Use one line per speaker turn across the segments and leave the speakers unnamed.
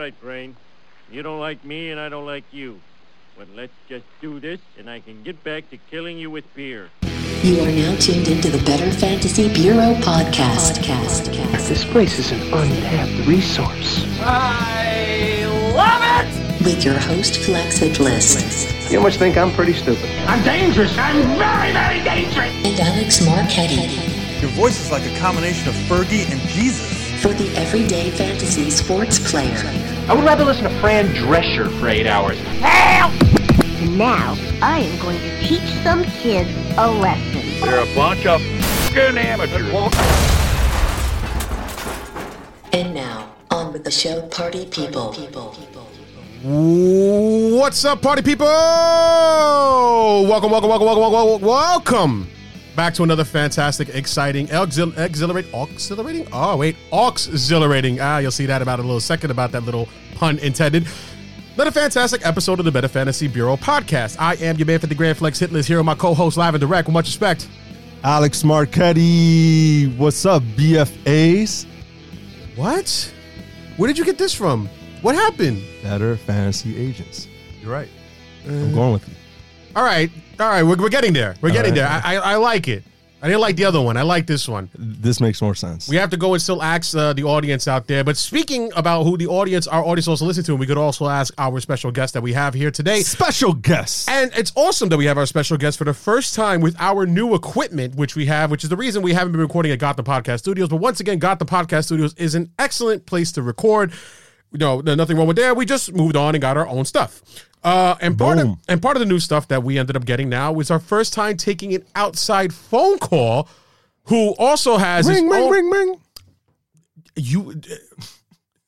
right, Brain. You don't like me, and I don't like you. But let's just do this, and I can get back to killing you with beer.
You are now tuned into the Better Fantasy Bureau podcast. podcast.
This place is an untapped resource.
I love it!
With your host, Flexa Bliss.
You must think I'm pretty stupid.
I'm dangerous. I'm very, very dangerous.
And Alex Marchetti.
Your voice is like a combination of Fergie and Jesus.
For the everyday fantasy sports player.
I would rather listen to Fran Drescher for eight hours.
Help!
Now, I am going to teach some kids a lesson.
They're a bunch of f***ing amateurs.
And now, on with the show, Party People.
What's up, party people? Welcome, welcome, welcome, welcome, welcome, welcome back to another fantastic, exciting, exhil- exhilarating, auxiliating. Oh wait, auxiliating. Ah, you'll see that about a little second about that little pun intended. Another fantastic episode of the Better Fantasy Bureau podcast. I am your man for the Grand Flex hit list here with my co-host live and direct with much respect.
Alex Marchetti, what's up, BFAs?
What? Where did you get this from? What happened?
Better fantasy agents.
You're right.
I'm going with you.
All right, all right, we're, we're getting there. We're getting
right.
there. I, I I like it. I didn't like the other one. I like this one.
This makes more sense.
We have to go and still ask uh, the audience out there. But speaking about who the audience, our audience also listen to, and we could also ask our special guest that we have here today.
Special guest.
And it's awesome that we have our special guest for the first time with our new equipment, which we have, which is the reason we haven't been recording at Got the Podcast Studios. But once again, Got the Podcast Studios is an excellent place to record. You know, nothing wrong with there. We just moved on and got our own stuff. Uh, and part of and part of the new stuff that we ended up getting now was our first time taking an outside phone call. Who also has his
ring, ring,
own-
ring, ring.
you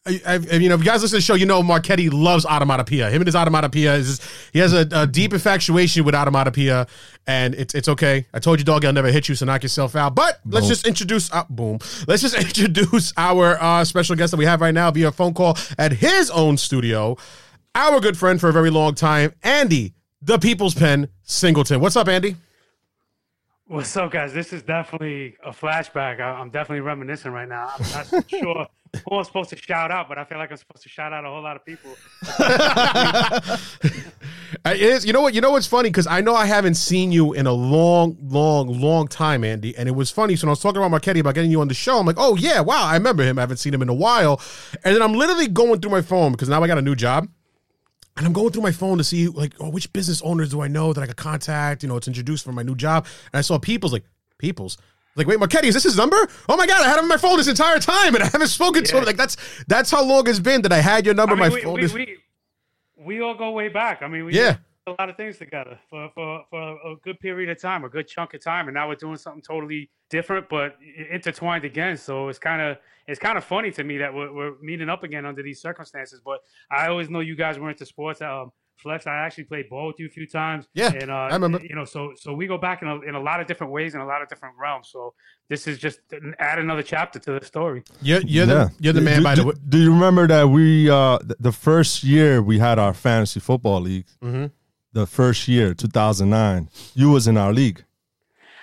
I, I, I- you know, if you guys listen to the show, you know Marchetti loves automatopoeia. Him and his automatopoeia is he has a, a deep infatuation with automatopoeia, and it's it's okay. I told you, dog, I'll never hit you, so knock yourself out. But let's just introduce, uh, boom. Let's just introduce our uh, special guest that we have right now via phone call at his own studio. Our good friend for a very long time, Andy, the People's Pen Singleton. What's up, Andy?
What's up, guys? This is definitely a flashback. I, I'm definitely reminiscing right now. I'm not so sure who I'm supposed to shout out, but I feel like I'm supposed to shout out a whole lot of people.
It is. You know what? You know what's funny because I know I haven't seen you in a long, long, long time, Andy. And it was funny. So when I was talking about Marchetti about getting you on the show, I'm like, oh yeah, wow, I remember him. I haven't seen him in a while. And then I'm literally going through my phone because now I got a new job. And I'm going through my phone to see like, oh, which business owners do I know that I could contact? You know, it's introduced for my new job. And I saw People's like, People's. Like, wait, Marchetti, is this his number? Oh my god, I had him on my phone this entire time and I haven't spoken to him. Like that's that's how long it's been that I had your number.
I mean,
my
we,
phone
we,
is
we, we all go way back. I mean, we
Yeah.
did a lot of things together for, for, for a good period of time, a good chunk of time, and now we're doing something totally different, but intertwined again. So it's kind of it's kind of funny to me that we're, we're meeting up again under these circumstances. But I always know you guys were into sports. Um, Flex, I actually played ball with you a few times.
Yeah,
and uh,
I remember.
You know, so so we go back in a, in a lot of different ways in a lot of different realms. So this is just an- add another chapter to the story.
You're, you're
Yeah.
the you're the man
do,
by
do,
the way.
Do you remember that we uh th- the first year we had our fantasy football league?
Mm-hmm.
The first year, 2009. You was in our league.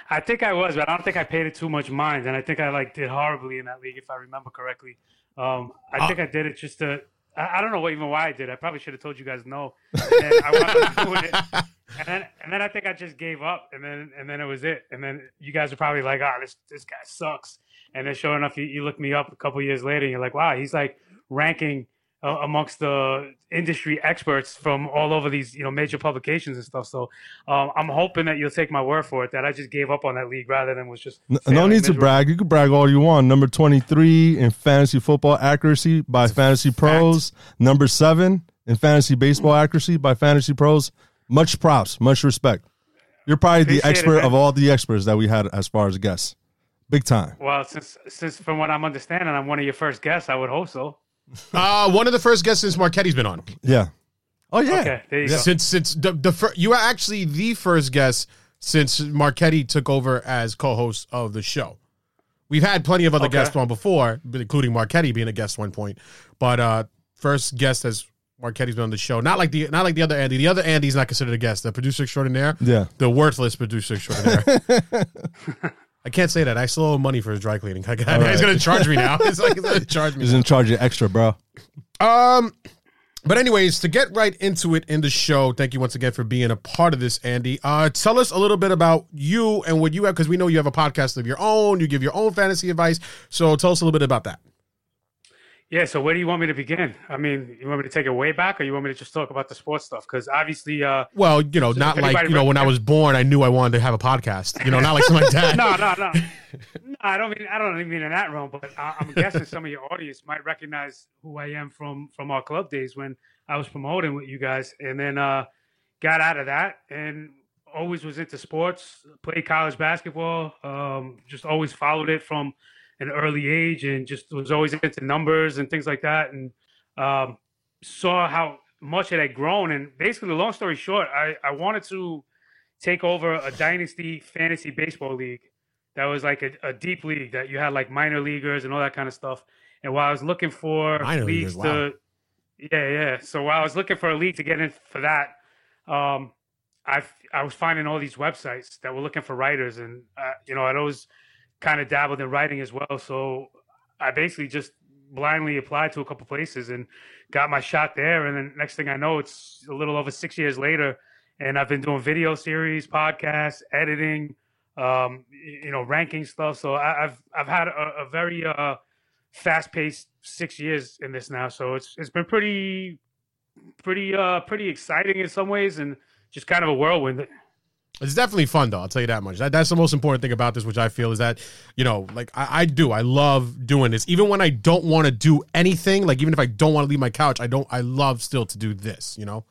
I think I was, but I don't think I paid it too much mind, and I think I like did horribly in that league, if I remember correctly. Um, I think I did it just to. I, I don't know what, even why I did. I probably should have told you guys no. And then I wound up doing it, and then and then I think I just gave up, and then and then it was it. And then you guys are probably like, "Ah, this this guy sucks." And then sure enough, you, you look me up a couple years later, and you're like, "Wow, he's like ranking." Uh, amongst the industry experts from all over these, you know, major publications and stuff. So um, I'm hoping that you'll take my word for it that I just gave up on that league rather than was just
no
failing
need to brag. You can brag all you want. Number 23 in fantasy football accuracy by Fantasy Pros. Number seven in fantasy baseball accuracy by Fantasy Pros. Much props, much respect. You're probably the
Appreciate it,
expert
man.
of all the experts that we had as far as guests. Big time.
Well, since since from what I'm understanding, I'm one of your first guests. I would hope so.
Uh, one of the first guests since Marchetti's been on.
Yeah. Oh yeah.
Okay, there you go.
Since since the the fir- you are actually the first guest since Marchetti took over as co-host of the show. We've had plenty of other
Okay.
guests on before, including Marchetti being a guest one point. But uh, first guest as Marchetti's been on the show. Not like the not like the other Andy. The other Andy's not considered a guest. The producer extraordinaire.
Yeah.
The worthless producer extraordinaire. I can't say that. I still owe money for his dry cleaning. I got, He's going to charge me now. It's like he's going to charge me.
He's in charge of extra, bro.
Um, but anyways, to get right into it in the show, thank you once again for being a part of this, Andy. Uh, tell us a little bit about you and what you have, because we know you have a podcast of your own. You give your own fantasy advice. So tell us a little bit about that.
Yeah, so where do you want me to begin? I mean, you want me to take it way back, or you want me to just talk about the sports stuff? Because obviously, uh,
Well, you know, not like you know when I was born, I knew I wanted to have a podcast. You know, not like something like that.
no, no, no, no. I don't mean I don't even mean in that realm, but I, I'm guessing some of your audience might recognize who I am from from our club days when I was promoting with you guys, and then uh, got out of that and always was into sports. Played college basketball. Um, just always followed it from an early age, and just was always into numbers and things like that, and um, saw how much it had grown. And basically, the long story short, I, I wanted to take over a dynasty fantasy baseball league that was like a, a deep league that you had like minor leaguers and all that kind of stuff. And while I was looking for
Minor
leagues to, yeah, yeah. So while I was looking for a league to get in for that, um, I I was finding all these websites that were looking for writers, and uh, you know I'd always kind of dabbled in writing as well. So I basically just blindly applied to a couple places and got my shot there. And then next thing I know, it's a little over six years later, and I've been doing video series, podcasts, editing, um, you know, ranking stuff. So I, I've I've had a, a very uh, fast paced six years in this now. So it's it's been pretty pretty uh pretty exciting in some ways and just kind of a whirlwind.
It's definitely fun, though. I'll tell you that much. That, that's the most important thing about this, which I feel is that, you know, like I, I do. I love doing this, even when I don't want to do anything. Like even if I don't want to leave my couch, I don't. I love still to do this. You know.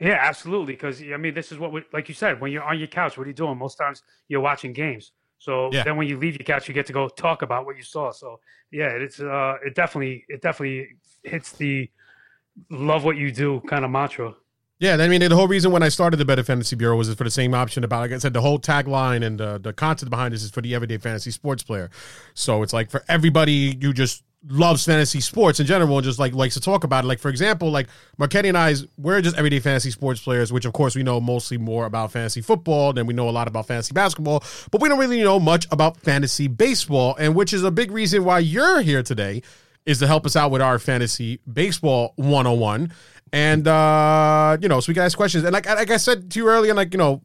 Yeah, absolutely. Because I mean, this is what, we, like you said, when you're on your couch, what are you doing? Most times you're watching games. So
Yeah.
then when you leave your couch, you get to go talk about what you saw. So yeah, it's uh, it definitely, it definitely hits the love what you do kind of mantra.
Yeah, I mean, the whole reason when I started the Better Fantasy Bureau was for the same option about, like I said, the whole tagline and uh, the content behind this is for the everyday fantasy sports player. So it's like for everybody who just loves fantasy sports in general and just like likes to talk about it. Like for example, like Marchetti and I, we're just everyday fantasy sports players, which of course we know mostly more about fantasy football than we know a lot about fantasy basketball, but we don't really know much about fantasy baseball, and which is a big reason why you're here today is to help us out with our fantasy baseball 101 and uh you know so we can ask questions and like like i said to you earlier like you know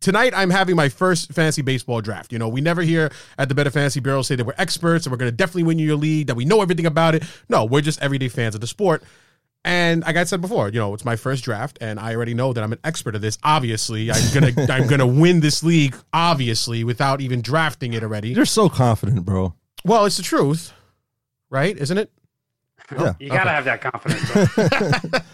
tonight i'm having my first fantasy baseball draft you know we never hear at the better fantasy bureau say that we're experts and we're going to definitely win you your league that we know everything about it no we're just everyday fans of the sport and like I said before, you know, it's my first draft, and I already know that I'm an expert at this. Obviously, I'm gonna I'm gonna win this league. Obviously, without even drafting it already.
You're so confident, bro.
Well, it's the truth, right? Isn't it?
Yeah.
You gotta have that confidence. bro.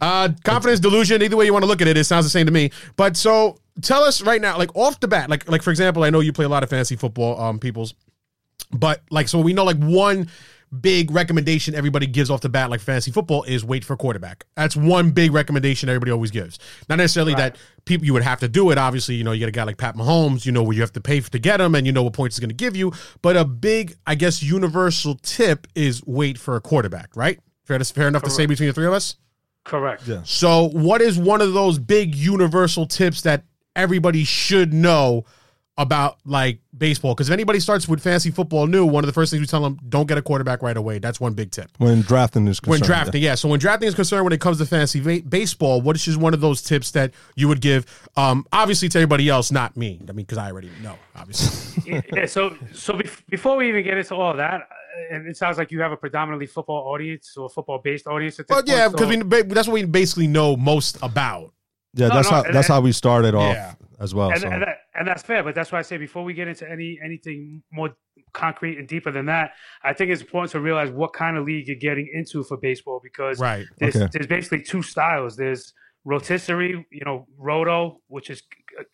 Uh, confidence, delusion, either way you want to look at it, it sounds the same to me. But so tell us right now, like off the bat, like like for example, I know you play a lot of fantasy football, um, peoples, but like so we know like one big recommendation everybody gives off the bat, like fantasy football, is wait for quarterback. That's one big recommendation everybody always gives. Not necessarily that people you would have to do it. Obviously, you know you get a guy like Pat Mahomes, you know where you have to pay to get him, and you know what points he's going to give you. But a big, I guess, universal tip is wait for a quarterback. Right? Fair, to, fair enough to say between the three of us.
Correct.
Yeah.
So, what is one of those big universal tips that everybody should know about like baseball? Because if anybody starts with fantasy football new, one of the first things we tell them don't get a quarterback right away. That's one big tip.
When drafting is concerned.
When drafting, yeah. So when drafting is concerned, when it comes to fantasy ba- baseball, what is just one of those tips that you would give? Um, obviously to everybody else, not me. I mean, because I already know, obviously.
yeah, yeah, so so bef- before we even get into all that, uh, and it sounds like you have a predominantly football audience or football based audience. At this
well, yeah, because
so-
ba- that's what we basically know most about.
Yeah,
No,
that's
no,
how that's
that-
how we started off
Yeah.
As well.
and,
so.
and, that, and that's fair, but that's why I say before we get into any anything more concrete and deeper than that, I think it's important to realize what kind of league you're getting into for baseball because
Right.
there's,
Okay.
there's basically two styles. There's rotisserie, you know, roto, which is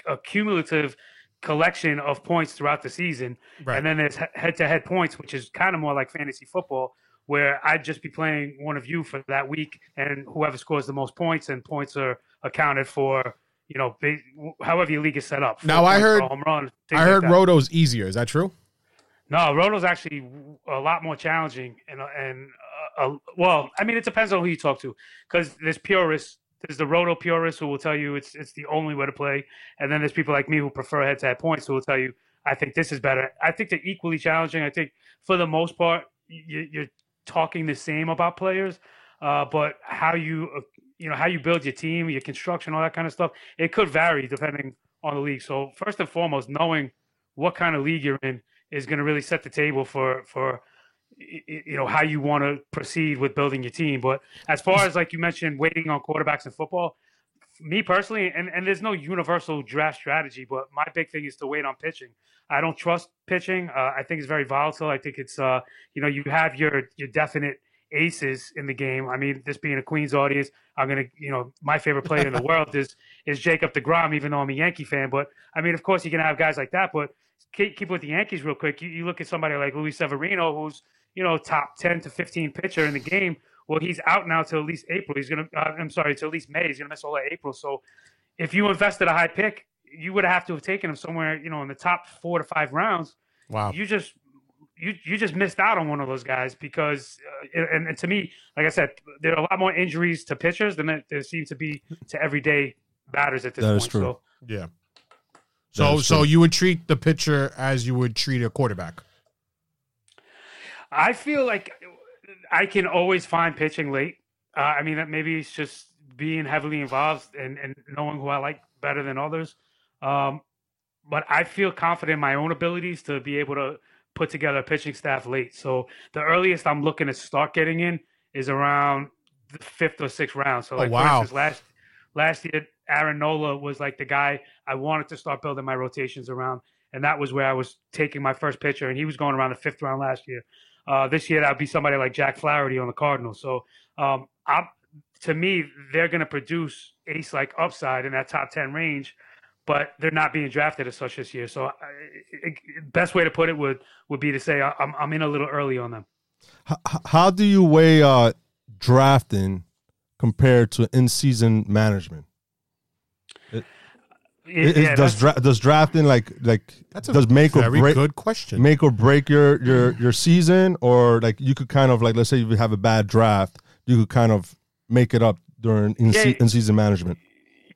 a, a cumulative collection of points throughout the season,
Right.
and then there's head to head points, which is kind of more like fantasy football. Where I'd just be playing one of you for that week, and whoever scores the most points, and points are accounted for you know, however your league is set up.
Now, I heard-
home run.
I heard
that.
Roto's easier. Is that true?
No, Roto's actually a lot more challenging, and and uh, uh, well, I mean, it depends on who you talk to, because there's purists. There's the Roto purists who will tell you it's it's the only way to play, and then there's people like me who prefer head-to-head points who will tell you I think this is better. I think they're equally challenging. I think for the most part, you, you're talking the same about players, uh, but how you uh, you know how you build your team, your construction, all that kind of stuff, it could vary depending on the league. So first and foremost, knowing what kind of league you're in is going to really set the table for for you know how you want to proceed with building your team. But as far as like you mentioned, waiting on quarterbacks in football, me personally, and, and there's no universal draft strategy, but my big thing is to wait on pitching. I don't trust pitching. Uh, I think it's very volatile. I think it's uh, you know you have your your definite aces in the game. I mean, this being a Queens audience, I'm gonna you know my favorite player in the world is is Jacob Degrom, even though I'm a Yankee fan. But I mean, of course, you can have guys like that. But keep, keep with the Yankees real quick. You, you look at somebody like Luis Severino, who's you know top ten to fifteen pitcher in the game. Well, he's out now till at least April. He's gonna. Uh, I'm sorry, till at least May. He's gonna miss all of April. So, if you invested a high pick, you would have to have taken him somewhere, you know, in the top four to five rounds.
Wow.
You just you you just missed out on one of those guys because, uh, and, and, to me, like I said, there are a lot more injuries to pitchers than there seem to be to everyday batters at this
that
point.
Is true.
So,
yeah. So so you would treat the pitcher as you would treat a quarterback.
I feel like I can always find pitching late. Uh, I mean, that maybe it's just being heavily involved and, and knowing who I like better than others. Um, but I feel confident in my own abilities to be able to put together a pitching staff late. So the earliest I'm looking to start getting in is around the fifth or sixth round. So like
oh, wow.
for instance, last last year Aaron Nola was like the guy I wanted to start building my rotations around, and that was where I was taking my first pitcher, and he was going around the fifth round last year. Uh, this year, that would be somebody like Jack Flaherty on the Cardinals. So, um, I'm, to me, they're going to produce ace like upside in that top 10 range, but they're not being drafted as such this year. So, best way to put it would, would be to say I'm, I'm in a little early on them.
How, how do you weigh uh, drafting compared to in season management? It, yeah, does dra- does drafting like like
that's a
does make or break
good question
make or break your your your season or like you could kind of like let's say you have a bad draft you could kind of make it up during in, yeah, se- in season management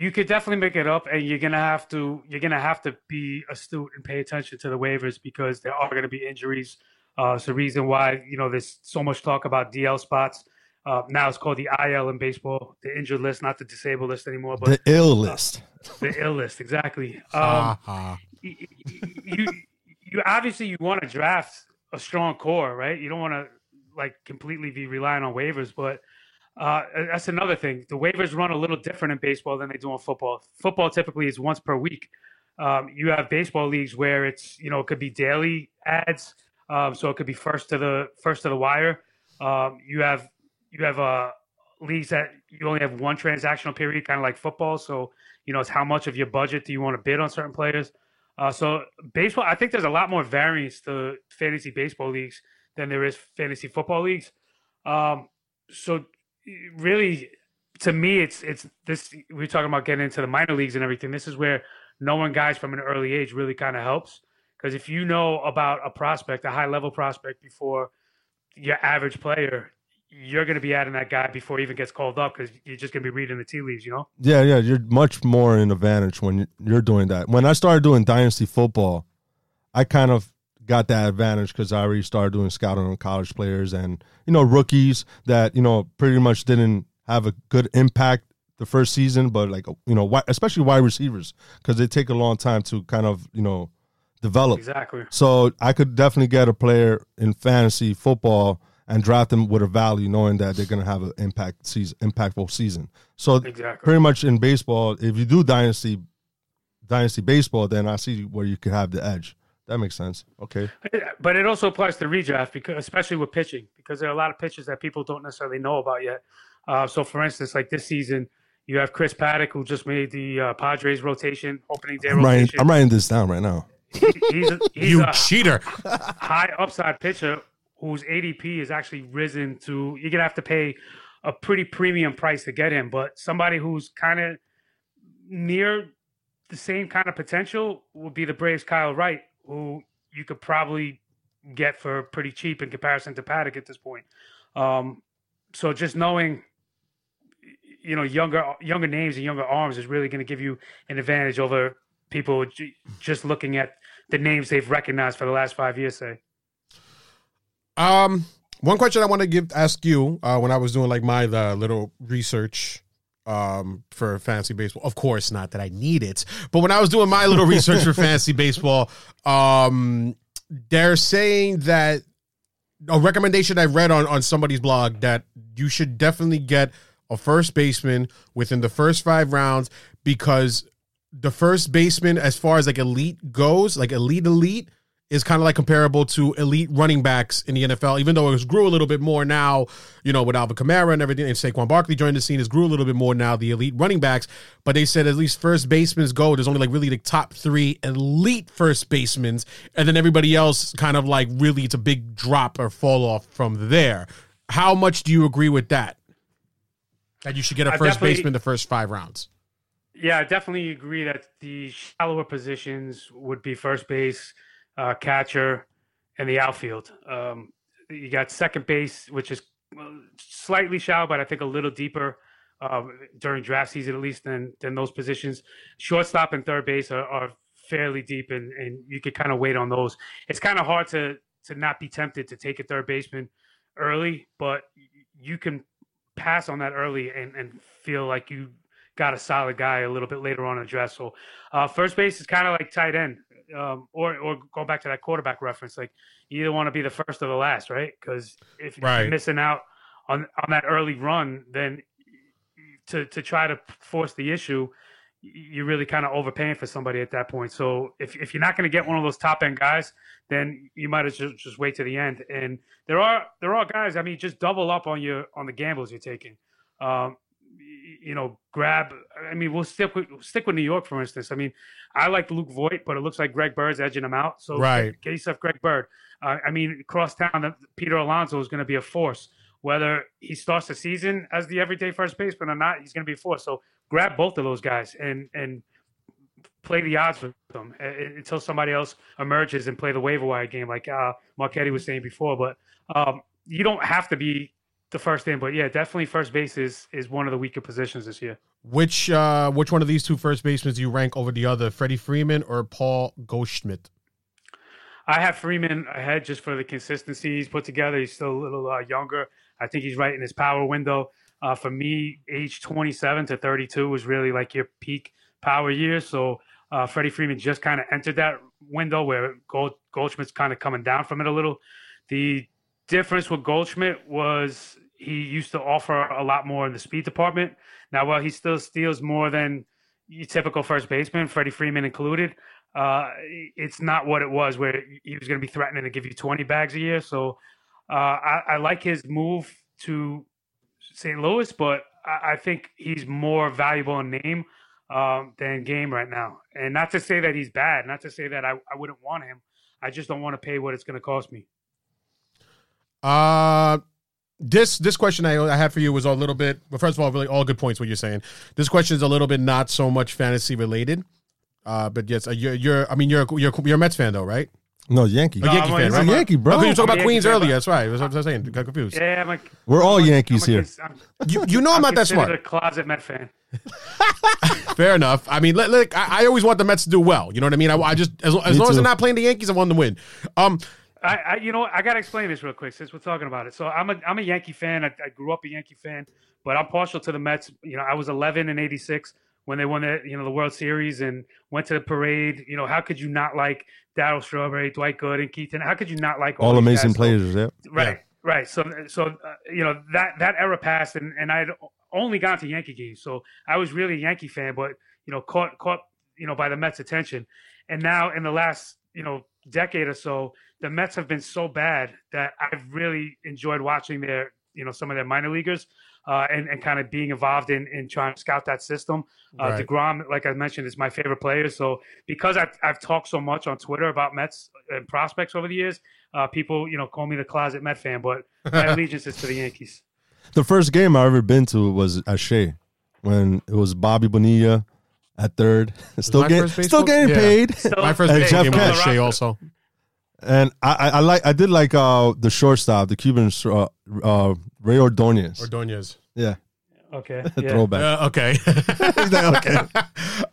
you could definitely make it up and you're gonna have to you're gonna have to be astute and pay attention to the waivers because there are gonna be injuries uh it's the reason why you know there's so much talk about dl spots uh, now it's called the IL in baseball, the injured list, not the disabled list anymore. But
the ill list.
Uh, the ill list, exactly. Um, you, you, you obviously you want to draft a strong core, right? You don't want to like completely be relying on waivers, but uh, that's another thing. The waivers run a little different in baseball than they do in football. Football typically is once per week. Um, you have baseball leagues where it's you know it could be daily ads, um, so it could be first to the first to the wire. Um, you have you have uh, leagues that you only have one transactional period, kind of like football. So you know, it's how much of your budget do you want to bid on certain players. Uh, so baseball, I think there's a lot more variance to fantasy baseball leagues than there is fantasy football leagues. Um, so really, to me, it's it's this. We're talking about getting into the minor leagues and everything. This is where knowing guys from an early age really kind of helps because if you know about a prospect, a high level prospect, before your average player, you're going to be adding that guy before he even gets called up because you're just going to be reading the tea leaves, you know?
Yeah, yeah. You're much more in advantage when you're doing that. When I started doing dynasty football, I kind of got that advantage because I already started doing scouting on college players and you know rookies that you know pretty much didn't have a good impact the first season, but like you know especially wide receivers because they take a long time to kind of you know develop.
Exactly.
So I could definitely get a player in fantasy football and draft them with a value, knowing that they're going to have an impact season, impactful season. So
exactly.
pretty much in baseball, if you do dynasty dynasty baseball, then I see where you could have the edge. That makes sense. Okay.
But it also applies to redraft because, especially with pitching, because there are a lot of pitches that people don't necessarily know about yet. Uh, so, for instance, like this season, you have Chris Paddack who just made the uh, Padres rotation opening day
I'm
rotation.
Writing, I'm writing this down right now.
He, he's a, he's
you
a
cheater!
High upside pitcher whose ADP is actually risen to you're gonna have to pay a pretty premium price to get him. But somebody who's kind of near the same kind of potential would be the Braves' Kyle Wright, who you could probably get for pretty cheap in comparison to Paddack at this point. Um, so just knowing, you know, younger younger names and younger arms is really going to give you an advantage over people just looking at the names they've recognized for the last five years. Say.
Um, one question I want to give ask you uh, when I was doing like my uh, little research um, for fantasy baseball. Of course, not that I need it, but when I was doing my little research for fantasy baseball, um, they're saying that a recommendation I read on on somebody's blog that you should definitely get a first baseman within the first five rounds because the first baseman, as far as like elite goes, like elite elite, is kind of like comparable to elite running backs in the NFL, even though it grew a little bit more now, you know, with Alvin Kamara and everything, and Saquon Barkley joined the scene, it's grew a little bit more now, the elite running backs. But they said at least first basemen go, there's only like really the top three elite first basemen, and then everybody else kind of like really it's a big drop or fall off from there. How much do you agree with that? That you should get a first baseman the first five rounds.
Yeah, I definitely agree that the shallower positions would be first base, uh, catcher, and the outfield. Um, you got second base, which is slightly shallow, but I think a little deeper uh, during draft season, at least than than those positions. Shortstop and third base are, are fairly deep, and, and you could kind of wait on those. It's kind of hard to to not be tempted to take a third baseman early, but you can pass on that early and, and feel like you got a solid guy a little bit later on in the draft. So uh, first base is kind of like tight end, um, or or go back to that quarterback reference. Like you either want to be the first or the last, right? Because if
Right.
you're missing out on on that early run, then to to try to force the issue, you're really kind of overpaying for somebody at that point. So if if you're not going to get one of those top end guys, then you might as well just wait to the end. And there are there are guys. I mean, just double up on your on the gambles you're taking. Um, you know, grab. I mean, we'll stick with stick with New York for instance. I mean, I like Luke Voit, but it looks like Greg Bird's edging him out. So
Right.
get yourself Greg Bird. Uh, I mean, cross town, uh, Peter Alonso is going to be a force. Whether he starts the season as the everyday first baseman or not, he's going to be a force. So grab both of those guys and and play the odds with them uh, until somebody else emerges and play the waiver wire game, like uh, Marchetti was saying before. But um, you don't have to be the first in. But yeah, definitely first base is is one of the weaker positions this year.
Which uh which one of these two first basemen do you rank over the other, Freddie Freeman or Paul Goldschmidt?
I have Freeman ahead just for the consistency he's put together. He's still a little uh, younger. I think he's right in his power window. Uh, for me, age 27 to 32 was really like your peak power years. So uh, Freddie Freeman just kind of entered that window where Gold, Goldschmidt's kind of coming down from it a little. The difference with Goldschmidt was he used to offer a lot more in the speed department. Now, while he still steals more than typical first baseman, Freddie Freeman included, uh, it's not what it was where he was going to be threatening to give you 20 bags a year. So uh, I, I like his move to St. Louis, but I, I think he's more valuable in name um, than game right now. And not to say that he's bad, not to say that I, I wouldn't want him. I just don't want to pay what it's going to cost me.
Uh this this question I, I have for you was a little bit but first of all really all good points what you're saying this question is a little bit not so much fantasy related uh but yes uh, you're, you're i mean you're you're you're a mets fan though right
No, Yankee.
a yankee
I'm a-
fan
I'm
right
a Yankee, bro.
okay you were talking
I'm
about
a
queens
Yankee fan,
earlier that's right that's what i'm saying got confused
Yeah, I'm like
We're all
I'm
Yankees
I'm a
here.
I'm,
you, you know i'm not that smart
A closet Met fan.
fair enough i mean let, let- I, I always want the mets to do well you know what i mean i, I just as, as
Me
long as
too.
they're not playing the yankees i want them to win um
I, I, you know. I gotta explain this real quick since we're talking about it. So I'm a, I'm a Yankee fan. I, I grew up a Yankee fan, but I'm partial to the Mets. You know, I was 11 in '86 when they won the, you know, the World Series and went to the parade. You know, how could you not like Darryl Strawberry, Dwight Gooden, Keaton? How could you not like all,
All amazing
guys? So-
players. Yeah.
Right, right. So, so uh, you know that that era passed, and and I'd only gone to Yankee games, so I was really a Yankee fan, but you know, caught caught you know by the Mets' attention, and now in the last you know decade or so, the Mets have been so bad that I've really enjoyed watching their you know some of their minor leaguers. Uh, and, and kind of being involved in, in trying to scout that system. Uh,
Right.
DeGrom, like I mentioned, is my favorite player. So because I've, I've talked so much on Twitter about Mets and prospects over the years, uh, people, you know, call me the closet Met fan, but my allegiance is to the Yankees.
The first game I ever been to was at Shea when it was Bobby Bonilla at third. Still
my
getting still getting
Yeah.
paid.
So,
my first
Hey,
baseball
Jeff
game was
Cash.
Shea also
And I, I, I like I did like uh the shortstop, the Cuban uh, uh Rey Ordonez.
Ordonez
yeah.
Okay. Yeah.
Throwback.
Uh, okay.
okay.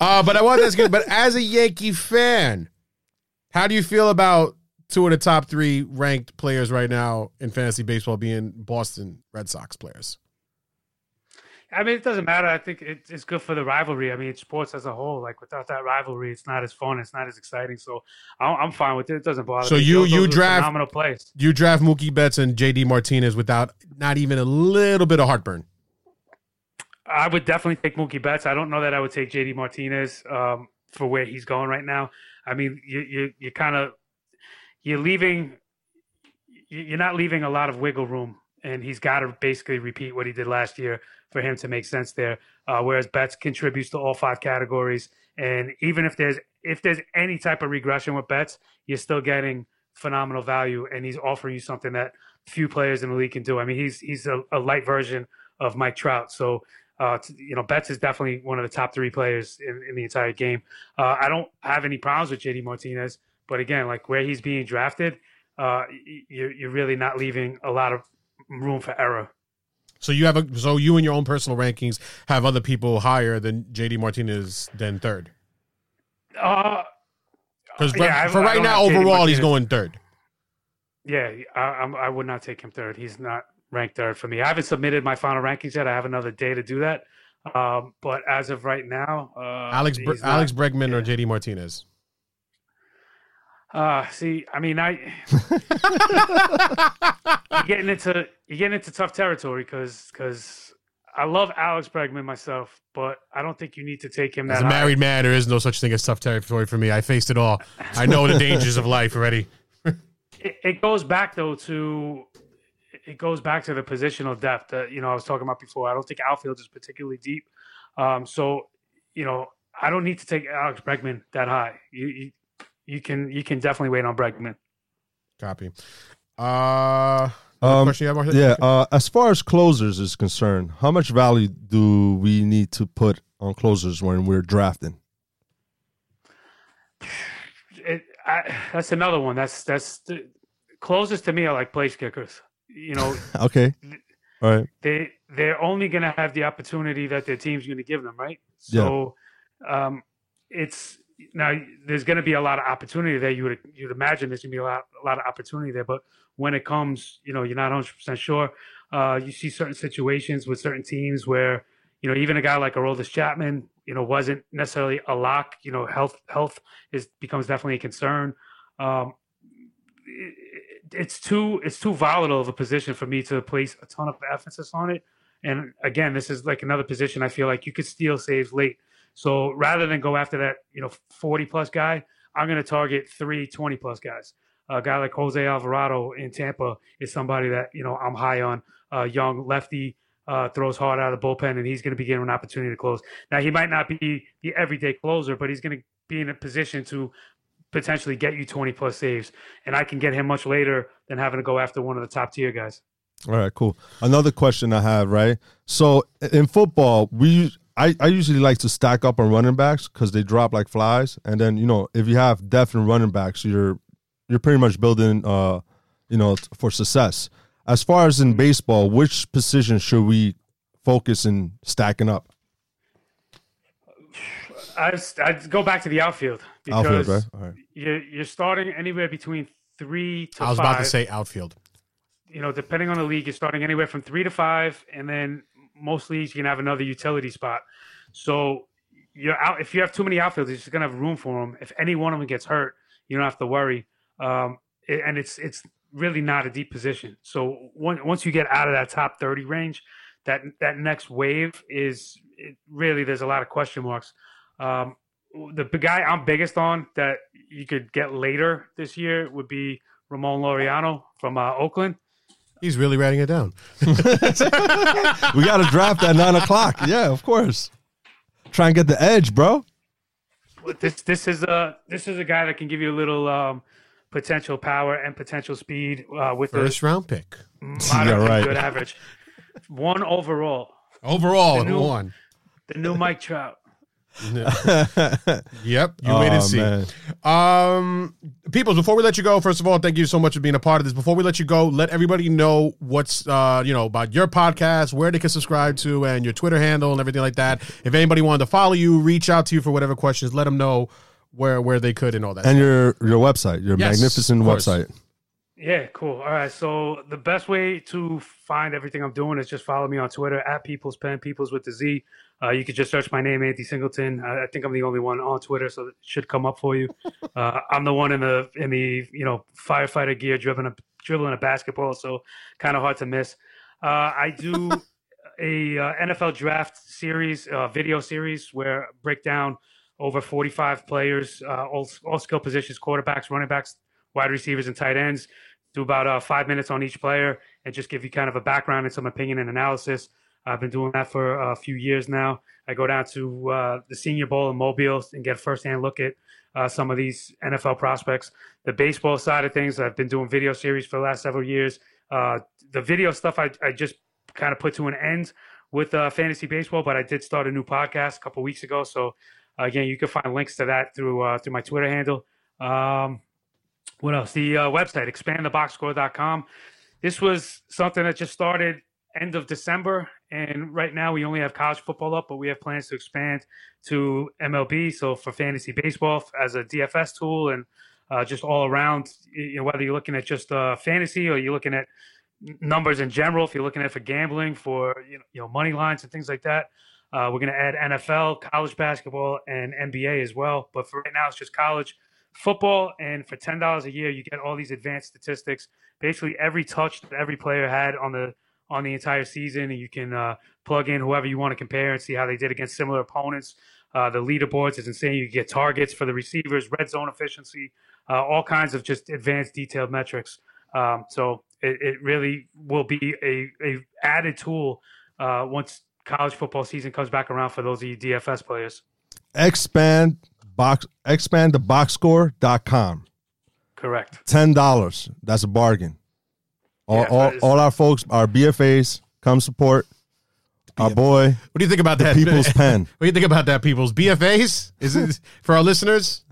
uh, but I want to ask you, but as a Yankee fan, how do you feel about two of the top three ranked players right now in fantasy baseball being Boston Red Sox players.
I mean, it doesn't matter. I think it, it's good for the rivalry. I mean, sports as a whole, like without that rivalry, it's not as fun. It's not as exciting. So I'm, I'm fine with it. It doesn't bother
So
me.
you
Those-
you draft
phenomenal plays.
You draft Mookie Betts and JD Martinez without not even a little bit of heartburn.
I would definitely take Mookie Betts. I don't know that I would take JD Martinez um, for where he's going right now. I mean, you you you kind of you're leaving. You're not leaving a lot of wiggle room, and he's got to basically repeat what he did last year for him to make sense there. Uh, whereas Betts contributes to all five categories, and even if there's if there's any type of regression with Betts, you're still getting phenomenal value, and he's offering you something that few players in the league can do. I mean, he's he's a, a light version of Mike Trout, so uh, you know, Betts is definitely one of the top three players in, in the entire game. Uh, I don't have any problems with JD Martinez, but again, like where he's being drafted, uh, you're, you're really not leaving a lot of room for error.
So you have a so you in your own personal rankings have other people higher than JD Martinez than third.
Uh,
Because
yeah,
for
I
right now, overall, he's going third.
yeah, I, I'm, I would not take him third. He's not ranked third for me. I haven't submitted my final rankings yet. I have another day to do that. Um, but as of right now, uh,
Alex Bre- Alex Bregman or JD Martinez.
Uh, see, I mean, I you're getting into you're getting into tough territory because because I love Alex Bregman myself, but I don't think you need to take him
As a
high.
married man, there is no such thing as tough territory for me. I faced it all. I know the dangers of life already.
It, it goes back though to it goes back to the positional depth that you know I was talking about before. I don't think outfield is particularly deep, um, so you know I don't need to take Alex Bregman that high. You you, you can you can definitely wait on Bregman.
Copy. Uh,
Um,
question you have,
Yeah, uh, as far as closers is concerned, how much value do we need to put on closers when we're drafting?
it, I, that's another one. That's that's the, closest to me are like place kickers. You know,
Okay, all right.
they they're only going to have the opportunity that their team's going to give them, right? So, um, it's now there's going to be a lot of opportunity there. You would you'd imagine there's going to be a lot a lot of opportunity there, but when it comes, you know, you're not 100 percent sure. Uh, you see certain situations with certain teams where you know even a guy like Aroldis Chapman, you know, wasn't necessarily a lock. You know, health health is becomes definitely a concern. Um, it, it's too it's too volatile of a position for me to place a ton of emphasis on it. And again, this is like another position I feel like you could steal saves late. So rather than go after that, you know, 40 plus guy, I'm going to target three 20 plus guys. A guy like Jose Alvarado in Tampa is somebody that, you know, I'm high on. Uh, young lefty, uh, throws hard out of the bullpen, and he's going to be getting an opportunity to close. Now, he might not be the everyday closer, but he's going to be in a position to potentially get you 20 plus saves. And I can get him much later than having to go after one of the top tier guys.
All right, cool. Another question I have, right? So in football, we I, I usually like to stack up on running backs because they drop like flies, and then you know if you have depth in running backs, you're you're pretty much building, uh, you know, t- for success. As far as in baseball, which position should we focus in stacking up?
I just, I go back to the outfield because
Outfield, right? All right.
you're, you're starting anywhere between three to
I was
five.
about to say outfield.
you know, depending on the league, you're starting anywhere from three to five, and then most leagues you can have another utility spot. So you're out. If you have too many outfielders, you're gonna have room for them. If any one of them gets hurt, you don't have to worry. Um, it- and it's it's really not a deep position. So once once you get out of that top thirty range, that that next wave is really there's a lot of question marks. Um, the guy I'm biggest on that you could get later this year would be Ramon Laureano from uh, Oakland.
He's really writing it down.
we got to draft at nine o'clock. Yeah, of course. Try and get the edge, bro.
But this this is a this is a guy that can give you a little um, potential power and potential speed uh, with
First round pick.
a moderately
Yeah, right.
good average. One overall,
Overall,
The new-
one.
the new Mike Trout.
Yep, you wait
Oh,
and see.
man.
Um, people, before we let you go, first of all, thank you so much for being a part of this. Before we let you go, let everybody know what's uh, you know, about your podcast, where they can subscribe to, and your Twitter handle and everything like that. If anybody wanted to follow you, reach out to you for whatever questions, let them know where where they could and all that.
And your your website, your
Yes,
magnificent website.
Yeah, cool. All right. So the best way to find everything I'm doing is just follow me on Twitter at People's Pen, People's with the Z. Uh, you could just search my name, Anthony Singleton. I, I think I'm the only one on Twitter, so it should come up for you. Uh, I'm the one in the in the you know firefighter gear, dribbling a dribbling a basketball, so kind of hard to miss. Uh, I do a uh, NFL draft series, uh, video series, where I break down over 45 players, uh, all all skill positions, quarterbacks, running backs, wide receivers, and tight ends. Do about uh, five minutes on each player, and just give you kind of a background and some opinion and analysis. I've been doing that for a few years now. I go down to uh, the Senior Bowl in Mobile and get a firsthand look at uh, some of these NFL prospects. The baseball side of things, I've been doing video series for the last several years. Uh, the video stuff, I, I just kind of put to an end with uh, fantasy baseball, but I did start a new podcast a couple weeks ago. So again, you can find links to that through uh, through my Twitter handle. Um, what else? The uh, website, expandtheboxscore.com. This was something that just started end of December, and right now we only have college football up, but we have plans to expand to MLB. So for fantasy baseball as a DFS tool and uh, just all around, you know, whether you're looking at just uh, fantasy or you're looking at numbers in general, if you're looking at for gambling, for you know, you know money lines and things like that. Uh, we're going to add NFL, college basketball, and NBA as well. But for right now, it's just college football. And for ten dollars a year, you get all these advanced statistics. Basically, every touch that every player had on the on the entire season, and you can uh, plug in whoever you want to compare and see how they did against similar opponents. Uh, the leaderboards is insane. You get targets for the receivers, red zone efficiency, uh, all kinds of just advanced, detailed metrics. Um, so it, it really will be a, a added tool uh, once college football season comes back around for those of you DFS players.
Expand box expand the boxscore.com.
Correct.
Ten dollars. That's a bargain. All,
Yeah,
all, all our folks, our BFAs, come support our boy.
What do you think about
The
that?
People's Pen.
What do you think about that, people's BFAs? Is it for our listeners?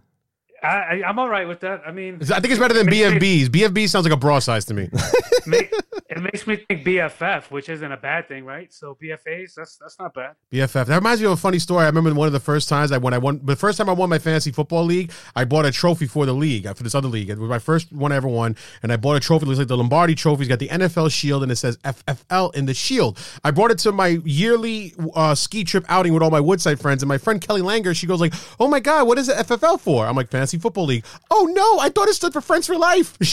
I, I'm all right with that. I mean,
I think it's better than
Makes me-
BFBs. BFB sounds like a bra size to me.
it makes me think BFF, which isn't a bad thing, right? So BFAs, that's that's not bad.
BFF. That reminds me of a funny story. I remember one of the first times I when I won the first time I won my fantasy football league, I bought a trophy for the league for this other league. It was my first one I ever won, and I bought a trophy. It looks like the Lombardi Trophy. It's got the NFL shield and it says FFL in the shield. I brought it to my yearly uh, ski trip outing with all my Woodside friends, and my friend Kelly Langer. She goes like, "Oh my god, what is the FFL for?" I'm like, "Fantasy Football League." Oh no, I thought it stood for Friends for Life.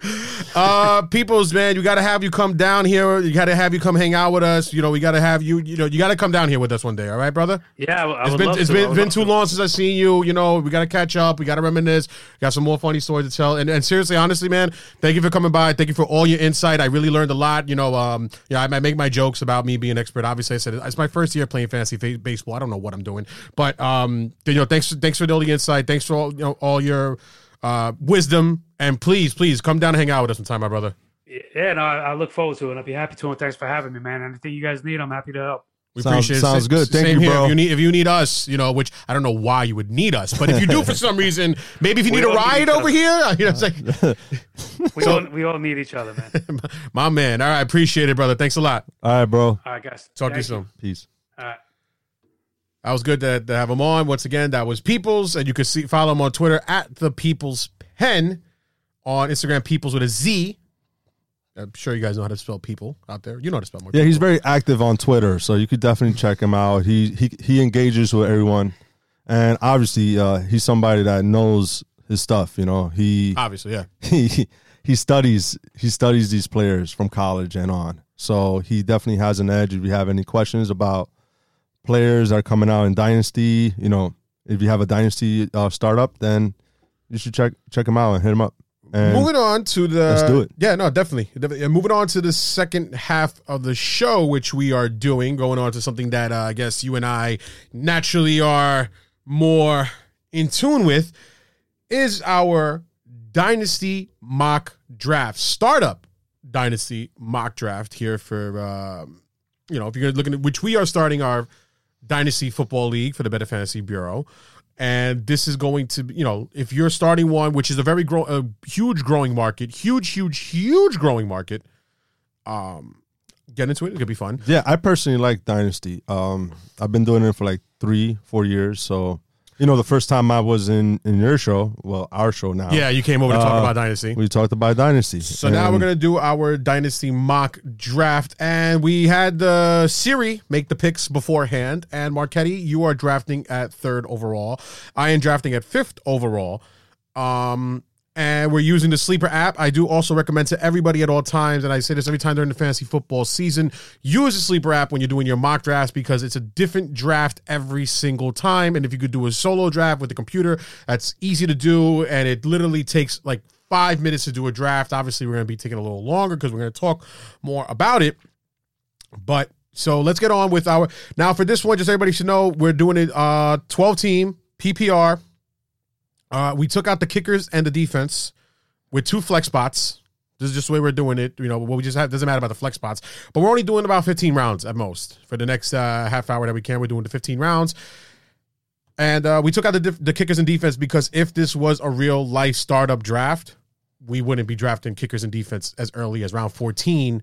Uh peoples man you gotta have you come down here. You gotta have you come hang out with us. You know we gotta have you you know you gotta come down here with us one day all right brother?
Yeah, I, I
it's been it's
to.
Been, been too
to.
long since i've seen you you know we gotta catch up we gotta reminisce got some more funny stories to tell. And, and seriously honestly man thank you for coming by. Thank you for all your insight. I really learned a lot you know um yeah i, I make my jokes about me being an expert. Obviously i said it's my first year playing fantasy fa- baseball. I don't know what i'm doing. But um you know thanks thanks for all the insight thanks for all you know all your uh wisdom and please please come down and hang out with us sometime my brother
Yeah, no, I, I look forward to it. I'd be happy to. And thanks for having me, man. Anything you guys need, I'm happy to help.
We
Sounds-
appreciate it.
sounds good. Thank
Same
you,
here.
bro.
If you need if you need us, you know, which I don't know why you would need us, but if you do for some reason, maybe if you
We
need a
all need
ride over
other.
here, you know, it's like
We all we all need each other, man.
my man. All right, appreciate it, brother. Thanks a lot.
All right, bro.
All right, guys.
Talk to you
Thank
soon.
Peace.
That was good to, to have him on. Once again, that was Peoples, and you can see follow him on Twitter at the Peoples Pen, on Instagram Peoples with a Z. I'm sure you guys know how to spell people out there. You know how to spell more.
Yeah, he's very active on Twitter, so you could definitely check him out. He he he engages with everyone, and obviously, uh, he's somebody that knows his stuff. You know, he
obviously yeah.
he he studies he studies these players from college and on. So he definitely has an edge. If you have any questions about players are coming out in dynasty, you know, if you have a dynasty uh, startup, then you should check check them out and hit them up. And
moving on to the
Let's do it.
Yeah, no, definitely. definitely. And moving on to the second half of the show, which we are doing, going on to something that uh, I guess you and I naturally are more in tune with, is our dynasty mock draft startup dynasty mock draft here for um, you know if you're looking at which we are starting our dynasty football league for the Better Fantasy Bureau. And this is going to, you know, if you're starting one, which is a very grow, a huge growing market, huge, huge, huge growing market. Um, get into it; it could be fun.
Yeah, I personally like Dynasty. Um, I've been doing it for like three, four years. So You know, the first time I was in in your show, well, our show now.
Yeah, you came over to talk
Uh,
about Dynasty.
We talked about Dynasty.
So now we're gonna do our dynasty mock draft, and we had the Siri make the picks beforehand. And Marchetti, you are drafting at third overall. I am drafting at fifth overall. Um, and we're using the sleeper app. I do also recommend to everybody at all times, and I say this every time during the fantasy football season. Use the sleeper app when you're doing your mock drafts because it's a different draft every single time. And if you could do a solo draft with the computer, that's easy to do, and it literally takes like five minutes to do a draft. Obviously, we're going to be taking a little longer because we're going to talk more about it. But so let's get on with our now for this one. Just everybody should know we're doing it uh 12 team PPR. Uh, we took out the kickers and the defense with two flex spots. This is just the way we're doing it. You know, what we just have doesn't matter about the flex spots, but we're only doing about 15 rounds at most for the next uh, half hour that we can. We're doing the 15 rounds. And uh, we took out the, dif- the kickers and defense because if this was a real life startup draft, we wouldn't be drafting kickers and defense as early as round 14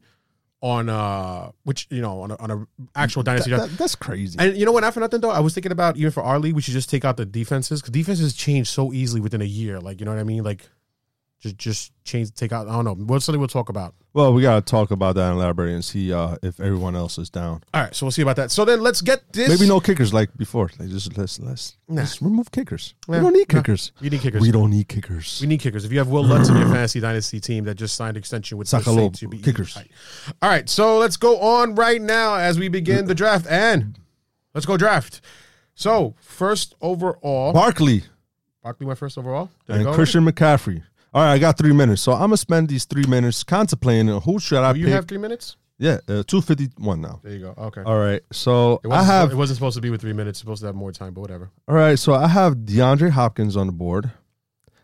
on uh which you know on a, on a actual dynasty
That-
draft.
that- that's crazy.
And you know what? Not for nothing though, I was thinking about even for our league, we should just take out the defenses because defenses change so easily within a year. Like you know what I mean? Like just just change, take out. I don't know. What's something we'll talk about?
Well, we gotta talk about that in library and see uh, if everyone else is down.
All right, so we'll see about that. So then let's get this.
Maybe no kickers like before. Like just let's let's,
Nah.
let's remove kickers.
Yeah,
we don't need
nah.
kickers.
You need kickers.
We don't need kickers.
We need kickers. If you have Wil Lutz in your fantasy dynasty team that just signed extension with the
Sakalo
Saints, be
kickers.
tight. All right, so let's go on right now as we begin the draft, and let's go draft. So first overall,
Barkley
Barkley went first overall. There you
and. Christian McCaffrey. All right, I got three minutes, so I'm gonna spend these three minutes contemplating who should I
Do you
pick.
have three minutes?
yeah, uh, two fifty one now.
There you go. Okay.
All right, so I have
it wasn't supposed to be with three minutes. Supposed to have more time, but whatever.
all right, so I have DeAndre Hopkins on the board.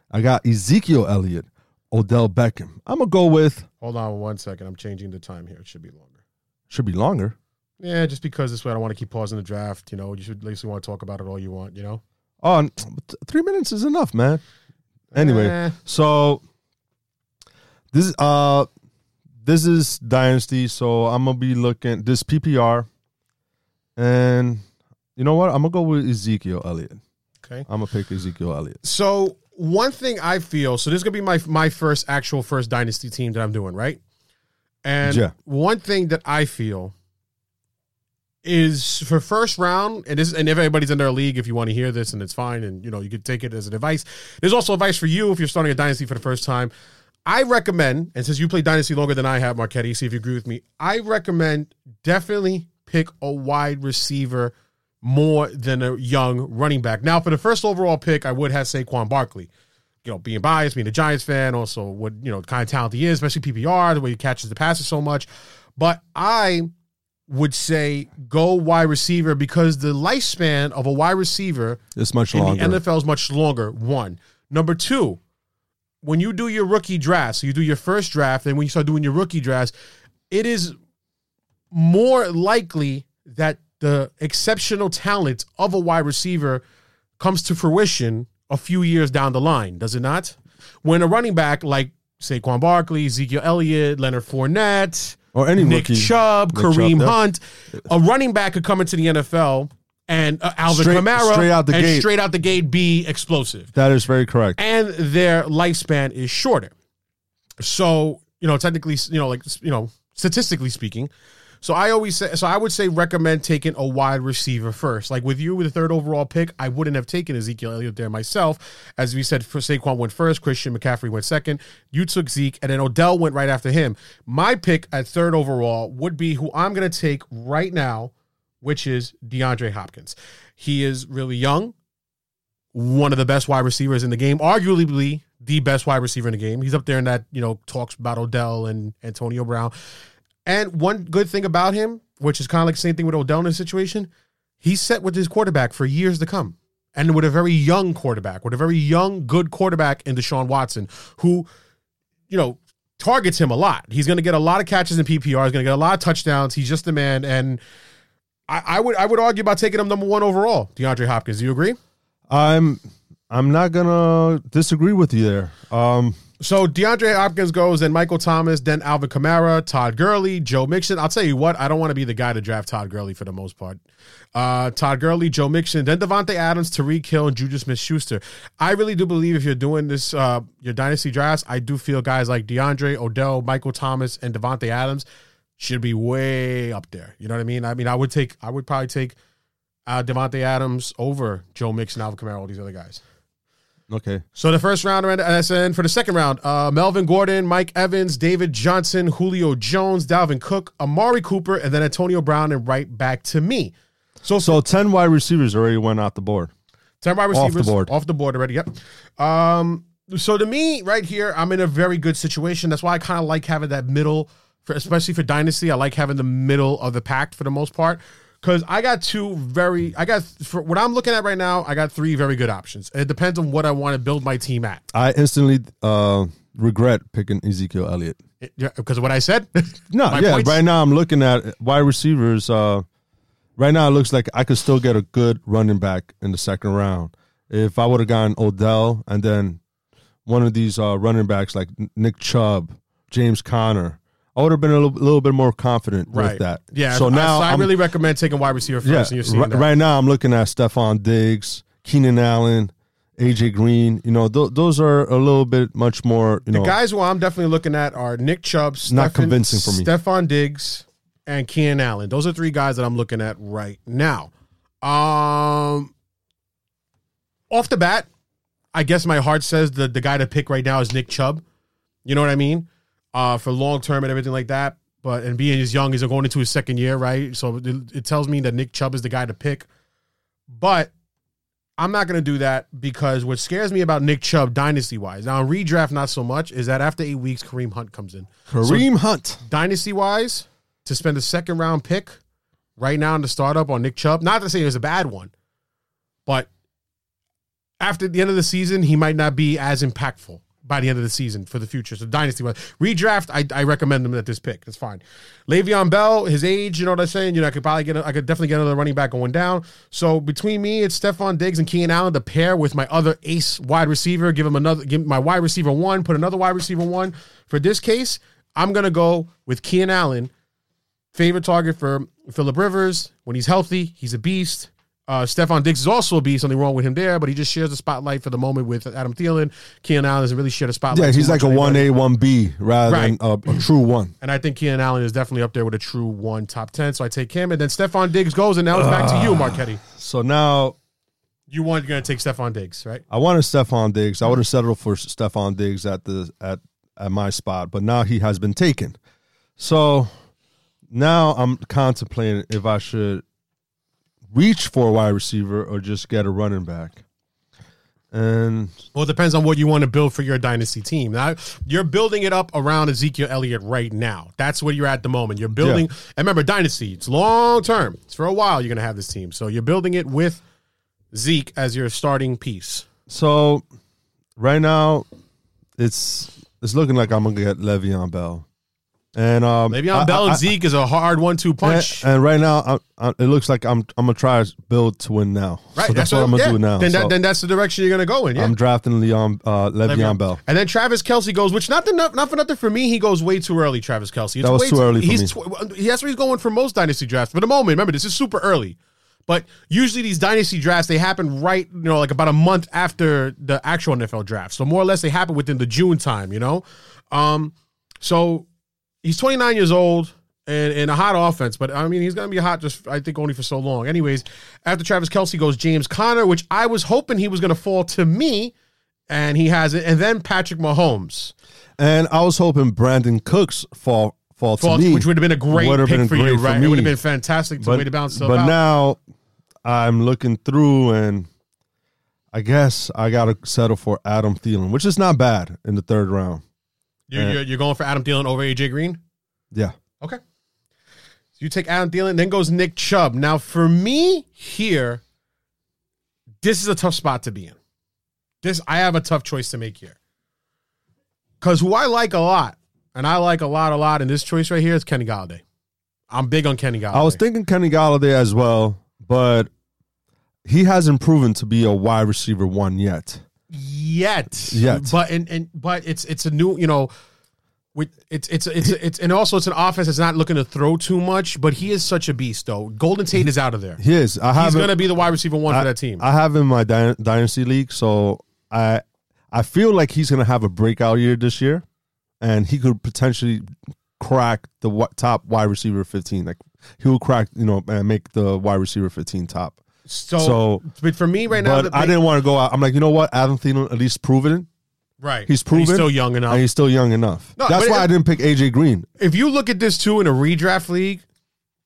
I got Ezekiel Elliott, Odell Beckham. I'm gonna go with
Hold on one second. I'm changing the time here. It should be longer.
should be longer.
Yeah, just because this way I don't want to keep pausing the draft. You know, you should at least want to talk about it all you want. You know.
Oh, n- th- three minutes is enough, man. Anyway,
Eh.
so this is uh this is dynasty, so I'm gonna be looking this PPR, and you know what? I'm gonna go with Ezekiel Elliott.
Okay.
I'm gonna pick Ezekiel Elliott.
So one thing I feel so this is gonna be my my first actual first dynasty team that I'm doing right, and
Yeah.
one thing that I feel is for first round and this and if everybody's in their league if you want to hear this and it's fine and you know you could take it as an advice. There's also advice for you if you're starting a dynasty for the first time. I recommend and since you play dynasty longer than i have Marchetti see if you agree with me i recommend definitely pick a wide receiver more than a young running back. Now for the first overall pick i would have saquon barkley. You know, being biased, being a Giants fan, also what you know, kind of talent he is, especially PPR, the way he catches the passes so much. But I would say go wide receiver because the lifespan of a wide receiver
is much
in
longer.
the NFL is much longer. One, number two, when you do your rookie draft, so you do your first draft, and when you start doing your rookie drafts, it is more likely that the exceptional talent of a wide receiver comes to fruition a few years down the line, does it not? When a running back like Saquon Barkley, Ezekiel Elliott, Leonard Fournette,
or any
Nick
rookie.
Chubb,
Nick
Kareem
Chubb.
Hunt, a running back could come into the NFL and uh, Alvin
Straight-
Kamara
straight out the
and
gate.
straight out the gate be explosive
That is very correct.
and their lifespan is shorter. So, you know, technically, you know, like, you know, statistically speaking. So I always say, so I would say recommend taking a wide receiver first. Like with you with the third overall pick, I wouldn't have taken Ezekiel Elliott there myself. As we said, for Saquon went first, Christian McCaffrey went second. You took Zeke, and then Odell went right after him. My pick at third overall would be who I'm going to take right now, which is DeAndre Hopkins. He is really young one of the best wide receivers in the game, arguably the best wide receiver in the game. He's up there in that, you know, talks about Odell and Antonio Brown. And one good thing about him, which is kind of like the same thing with Odell in this situation, he's set with his quarterback for years to come. And with a very young quarterback, with a very young, good quarterback in Deshaun Watson, who, you know, targets him a lot. He's going to get a lot of catches in PPR. He's going to get a lot of touchdowns. He's just the man. And I, I would I would argue about taking him number one overall, DeAndre Hopkins. Do you agree?
I'm I'm not gonna disagree with you there. Um,
So DeAndre Hopkins goes, then Michael Thomas, then Alvin Kamara, Todd Gurley, Joe Mixon. I'll tell you what, I don't want to be the guy to draft Todd Gurley for the most part. Uh, Todd Gurley, Joe Mixon, then Davante Adams, Tyreek Hill, and Juju Smith Schuster. I really do believe if you're doing this, uh, your dynasty drafts, I do feel guys like DeAndre, Odell, Michael Thomas, and Davante Adams should be way up there. You know what I mean? I mean, I would take, I would probably take uh, Davante Adams over Joe Mixon, Alvin Kamara, all these other guys.
Okay.
So the first round, and SN for the second round, uh, Melvin Gordon, Mike Evans, David Johnson, Julio Jones, Dalvin Cook, Amari Cooper, and then Antonio Brown, and right back to me. So,
So ten wide receivers already went off the board.
ten wide receivers
off the board.
off the board already. Yep. Um, so to me, right here, I'm in a very good situation. That's why I kind of like having that middle, for, especially for dynasty. I like having the middle of the pack for the most part. Because I got two very, I got for what I'm looking at right now. I got three very good options. It depends on what I want to build my team at.
I instantly uh, regret picking Ezekiel Elliott.
Because of what I said.
No,
My
yeah.
points?
Right now, I'm looking at wide receivers. Uh, right now, it looks like I could still get a good running back in the second round. If I would have gotten Odell and then one of these uh, running backs like Nick Chubb, James Conner, I would have been a little, little bit more confident
right.
with that.
Yeah.
So now
I,
I'm-
really recommend taking wide receiver first,
yeah, right, right now I'm looking at Stefon Diggs, Keenan Allen, AJ Green. You know, th- those are a little bit much more. You
The
know,
guys who I'm definitely looking at are Nick Chubb,
Not convincing for me.
Stefon Diggs, and Keenan Allen. Those are three guys that I'm looking at right now. Um, off the bat, I guess my heart says the the guy to pick right now is Nick Chubb. You know what I mean? Uh, for long term and everything like that. But and being as young, he's going into his second year, right? So it, it tells me that Nick Chubb is the guy to pick. But I'm not going to do that because what scares me about Nick Chubb dynasty wise, now in redraft not so much, is that after eight weeks Kareem Hunt comes in.
Kareem Hunt.
Dynasty wise, to spend a second round pick right now in the startup on Nick Chubb, not to say it was a bad one, but after the end of the season, he might not be as impactful by the end of the season for the future. So dynasty wise, redraft, I, I recommend them at this pick. That's fine. Le'Veon Bell, his age, you know what I'm saying? You know, I could probably get, a, I could definitely get another running back going down. So between me, it's Stefon Diggs and Keenan Allen, the pair with my other ace wide receiver. Give him another, give my wide receiver one, put another wide receiver one. For this case, I'm gonna go with Keenan Allen favorite target for Philip Rivers. When he's healthy, he's a beast. Uh, Stefon Diggs is also a beast. Something wrong with him there, but he just shares the spotlight for the moment with Adam Thielen. Keenan Allen doesn't really share the spotlight.
Yeah, he's like a one A, one B rather
Right.
than a, a true one.
And I think Keenan Allen is definitely up there with a true one top 10. So I take him. And then Stefon Diggs goes, and now it's back to you, Marchetti.
So now
You want, you're going to take Stefon Diggs, right?
I wanted Stefon Diggs. I would have settled for Stefon Diggs at the at at my spot, but now he has been taken. So now I'm contemplating if I should reach for a wide receiver or just get a running back. And
Well, it depends on what you want to build for your dynasty team. Now, you're building it up around Ezekiel Elliott right now. That's where you're at the moment. You're building, and remember, dynasty, it's long term. It's for a while you're going to have this team. So you're building it with Zeke as your starting piece.
so right now it's it's looking like I'm gonna get Le'Veon Bell. And um
Le'Veon
I-
Bell and Zeke is a hard one-two punch.
And, and right now, I, I, it looks like I'm I'm gonna try to build to win now.
right,
so that's, what I'm gonna
yeah.
do now.
Then,
So
that, then that's the direction you're going to go in. Yeah.
I'm drafting Leon uh, Le'Veon, Bell.
And then Travis Kelce goes, which not the, not, for nothing for me. He goes way too early. Travis Kelce. It's
That was
way
too early for
he's
me.
Tw- he- that's where he's going for most dynasty drafts. For the moment, remember this is super early. But usually these dynasty drafts they happen right, you know, like about a month after the actual NFL draft. So more or less they happen within the June time, you know. Um, so he's 29 years old and in a hot offense, but I mean he's gonna be hot just I think only for so long. Anyways, after Travis Kelce goes James Conner, which I was hoping he was gonna fall to me, and he has it, and then Patrick Mahomes,
And I was hoping Brandin Cooks fall fall
fall-
to me,
which would have been a great pick
been
for you,
great for
right? It would have been fantastic to
but,
way to bounce
but
out.
now I'm looking through and I guess I gotta settle for Adam Thielen, which is not bad in the third round.
You're, you're, going for Adam Thielen over AJ Green.
Yeah.
Okay. So you take Adam Thielen, then goes Nick Chubb. Now, for me here, this is a tough spot to be in. This I have a tough choice to make here. Because who I like a lot, and I like a lot, a lot in this choice right here is Kenny Golladay. I'm big on Kenny Golladay.
I was thinking Kenny Golladay as well, but he hasn't proven to be a wide receiver one yet.
Yet.
Yet.
But and, and but it's it's a new you know. With, it's it's it's it's and also it's an offense that's not looking to throw too much, but he is such a beast though. Golden Tate is out of there.
He is. I have
He's going to be the wide receiver one
I,
for that team.
I have him in my dy- dynasty league, so I I feel like he's gonna have a breakout year this year, and he could potentially crack the top wide receiver fifteen. Like he will crack, you know, and make the wide receiver fifteen top.
So,
so-
but for me right now,
but I didn't want to go out. I'm like, you know what? Adam Thielen at least proven.
right.
He's
And
proven.
He's still young enough.
And he's still young enough.
No,
That's why
it-
I didn't pick AJ Green.
if you look at this too in a redraft league,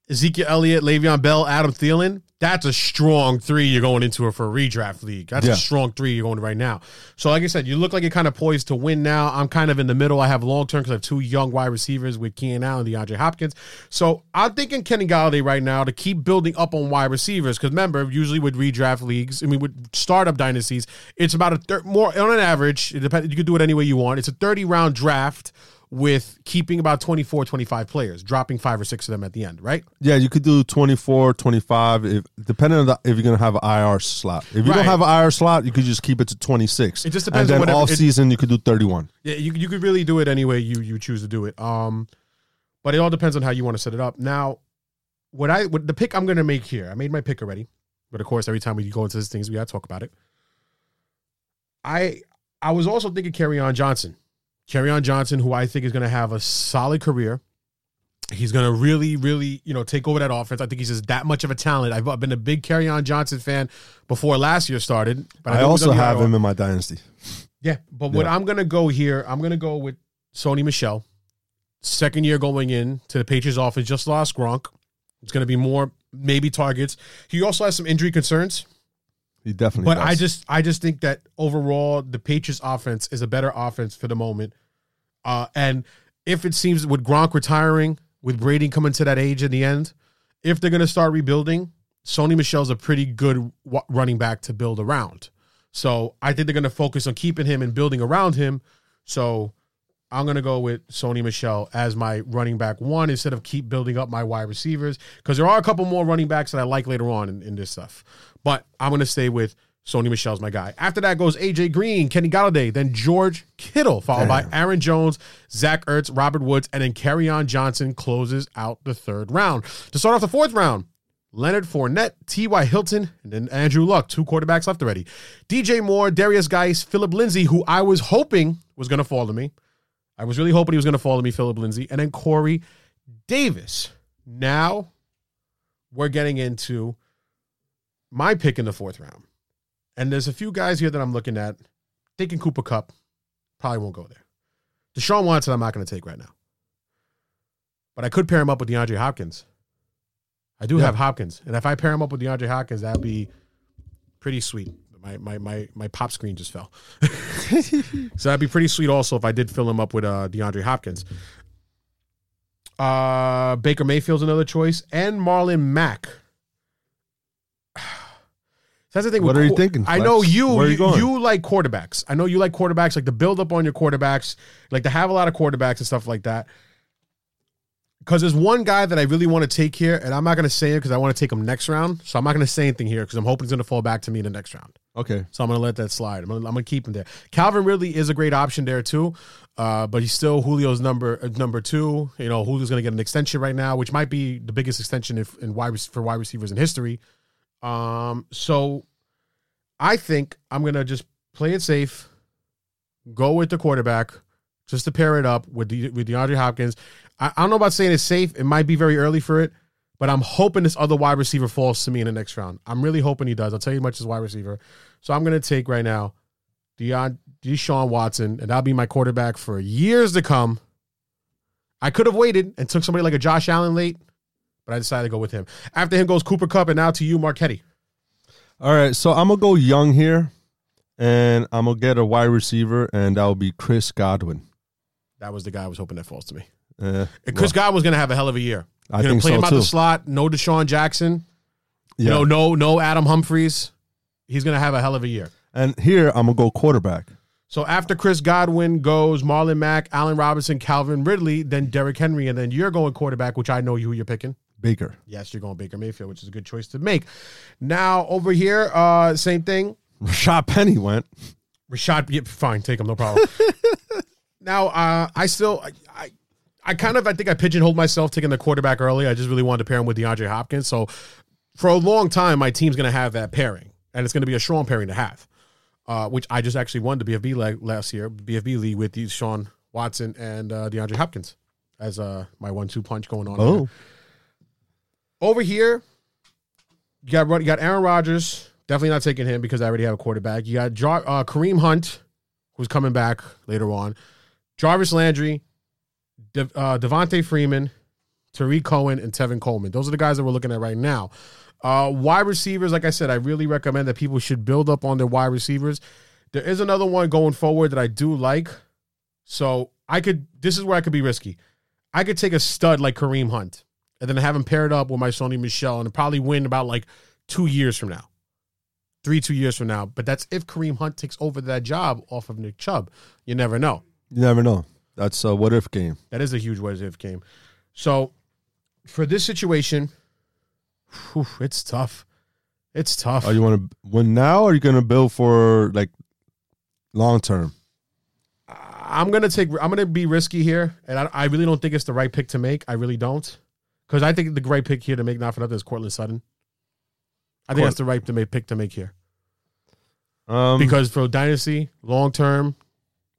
Ezekiel Elliott, Le'Veon Bell, Adam Thielen, that's a strong three you're going into it for a redraft league. That's
Yeah.
a strong three you're going to right now. So, like I said, you look like you're kind of poised to win now. I'm kind of in the middle. I have long term because I have two young wide receivers with Keenan Allen and DeAndre Hopkins. So, I'm thinking Kenny Golladay right now to keep building up on wide receivers because remember, usually with redraft leagues, I mean, with startup dynasties, it's about a third more on an average. It depends. You can do it any way you want. It's a 30 round draft with keeping about 24, 25 players, dropping five or six of them at the end, right?
Yeah, you could do 24, 25, if depending on the, if you're gonna have an IR slot. If you
Right.
don't have an IR slot, you could just keep it to 26.
It just depends on
And then
it-
season, you could do 31.
Yeah, you you could really do it any way you you choose to do it. Um, but it all depends on how you want to set it up. Now, what I what the pick I'm gonna make here, I made my pick already, but of course, every time we go into these things, we gotta talk about it. I I was also thinking Kerryon Johnson, Kerryon Johnson, who I think is gonna have a solid career. He's gonna really, really, you know, take over that offense. I think he's just that much of a talent. I've been a big Kerryon Johnson fan before last year started. But
I
he's
also have him in my dynasty.
yeah, but what I'm gonna go here, I'm gonna go with Sony Michel. Second year going in to the Patriots offense, just lost Gronk. It's gonna be more maybe targets. He also has some injury concerns,
He definitely.
but
does.
I just I just think that overall the Patriots offense is a better offense for the moment. Uh, and if it seems with Gronk retiring, with Brady coming to that age in the end, if they're gonna start rebuilding, Sony Michel's a pretty good wa- running back to build around. So I think they're going to focus on keeping him and building around him. So I'm going to go with Sony Michel as my running back one instead of keep building up my wide receivers because there are a couple more running backs that I like later on in, in this stuff. But I'm going to stay with Sony Michel's my guy. After that goes AJ Green, Kenny Golladay, then George Kittle, followed by Aaron Jones, Zach Ertz, Robert Woods, and then Carry Johnson closes out the third round. To start off the fourth round, Leonard Fournette, T.Y. Hilton, and then Andrew Luck. Two quarterbacks left already. DJ Moore, Darius Guice, Phillip Lindsay, who I was hoping was going to fall to me. I was really hoping he was going to fall to me, Phillip Lindsay. And then Corey Davis. Now we're getting into my pick in the fourth round. And there's a few guys here that I'm looking at. Taking Cooper Kupp probably won't go there. Deshaun Watson, I'm not going to take right now. But I could pair him up with DeAndre Hopkins. I do
Yeah.
have Hopkins, and if I pair him up with DeAndre Hopkins, that'd be pretty sweet. My my my my pop screen just fell, so that'd be pretty sweet. Also, if I did fill him up with uh, DeAndre Hopkins, uh, Baker Mayfield's another choice, and Marlon Mack. That's the thing.
What are you thinking,
I know you.
Where are you going?
you like quarterbacks. I know you like quarterbacks, like to build up on your quarterbacks, like to have a lot of quarterbacks and stuff like that. Because there's one guy that I really want to take here, and I'm not going to say it because I want to take him next round. So I'm not going to say anything here because I'm hoping he's going to fall back to me in the next round.
okay.
So I'm going to let that slide. I'm going to keep him there. Calvin Ridley is a great option there too, uh, but he's still Julio's number uh, number two. You know, Julio's going to get an extension right now, which might be the biggest extension if, in wide for wide receivers in history. Um, so I think I'm to just play it safe, go with the quarterback, just to pair it up with the, with DeAndre Hopkins. I, I don't know about saying it's safe. It might be very early for it, but I'm hoping this other wide receiver falls to me in the next round. I'm really hoping he does. I'll tell you much as wide receiver. So I'm to take right now Deion, Deshaun Watson, and that'll be my quarterback for years to come. I could have waited and took somebody like a Josh Allen late, but I decided to go with him. After him goes Cooper Kupp, and now to you, Marchetti.
All right. So I'm gonna go young here, and I'm gonna get a wide receiver, and that will be Chris Godwin.
That was the guy I was hoping that falls to me.
Uh,
Chris Godwin was going to have a hell of a year.
I
You're going
think
to play
so
him out
too.
the slot. No DeSean Jackson.
yeah.
You know, no no Adam Humphries. He's going to have a hell of a year.
and here I'm gonna go quarterback.
So after Chris Godwin goes Marlon Mack, Allen Robinson, Calvin Ridley, then Derrick Henry, and then you're going quarterback, which I know who you're picking.
Baker.
Yes, you're going Baker Mayfield, which is a good choice to make. Now over here, uh, same thing.
Rashaad Penny went.
Rashad, yeah, fine, take him, no problem. now, uh, I still, I, I, I kind of, I think I pigeonholed myself taking the quarterback early. I just really wanted to pair him with DeAndre Hopkins. So, for a long time, my team's going to have that pairing, and it's going to be a strong pairing to have. Uh, which I just actually won the BFB leg last year, BFB league with Deshaun Watson and uh, DeAndre Hopkins as uh, my one-two punch going on.
Oh.
there. Over here, you got you got Aaron Rodgers. Definitely not taking him because I already have a quarterback. You got Jar- uh, Kareem Hunt, who's coming back later on. Jarvis Landry, De- uh, Devonta Freeman, Tarik Cohen, and Tevin Coleman. Those are the guys that we're looking at right now. Uh, wide receivers, like I said, I really recommend that people should build up on their wide receivers. There is another one going forward that I do like. So I could, this is where I could be risky. I could take a stud like Kareem Hunt and then I have him paired up with my Sony Michel and probably win about like two years from now. Three, two years from now. But that's if Kareem Hunt takes over that job off of Nick Chubb. You never know.
You never know. That's a what if game.
That is a huge what if game. So for this situation, whew, it's tough. It's tough.
Are you want to win now, or are you going to build for like long term?
I'm gonna take. I'm gonna be risky here, and I, I really don't think it's the right pick to make. I really don't, because I think the great pick here to make, not for nothing, is Courtland Sutton. I think
Court-
that's the right to make pick to make here
Um,
because for dynasty, long term,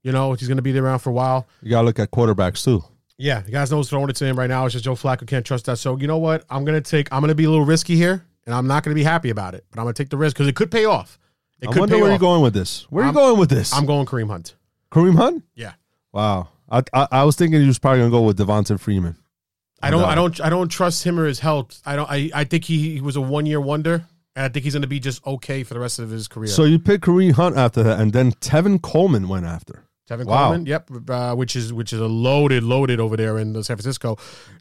you know he's gonna be there around for a while.
you got to look at quarterbacks too.
Yeah, you guys know who's throwing it to him right now. It's just Joe Flacco can't trust that. So you know what? I'm gonna take. I'm gonna be a little risky here, and I'm not gonna be happy about it. But I'm gonna take the risk because it could pay off. It
I
could
wonder
pay
where
off.
you're going with this. Where are you going with this?
I'm going Kareem Hunt.
Kareem Hunt.
Yeah.
Wow. I, I I was thinking he was probably going to go with Devonta Freeman.
I don't.
No.
I don't. I don't trust him or his health. I don't. I. I think he, he was a one year wonder, and I think he's going to be just okay for the rest of his career.
So you pick Kareem Hunt after that, and then Tevin Coleman went after.
Tevin
Wow.
Coleman, yep, uh, which is which is a loaded, loaded over there in San Francisco.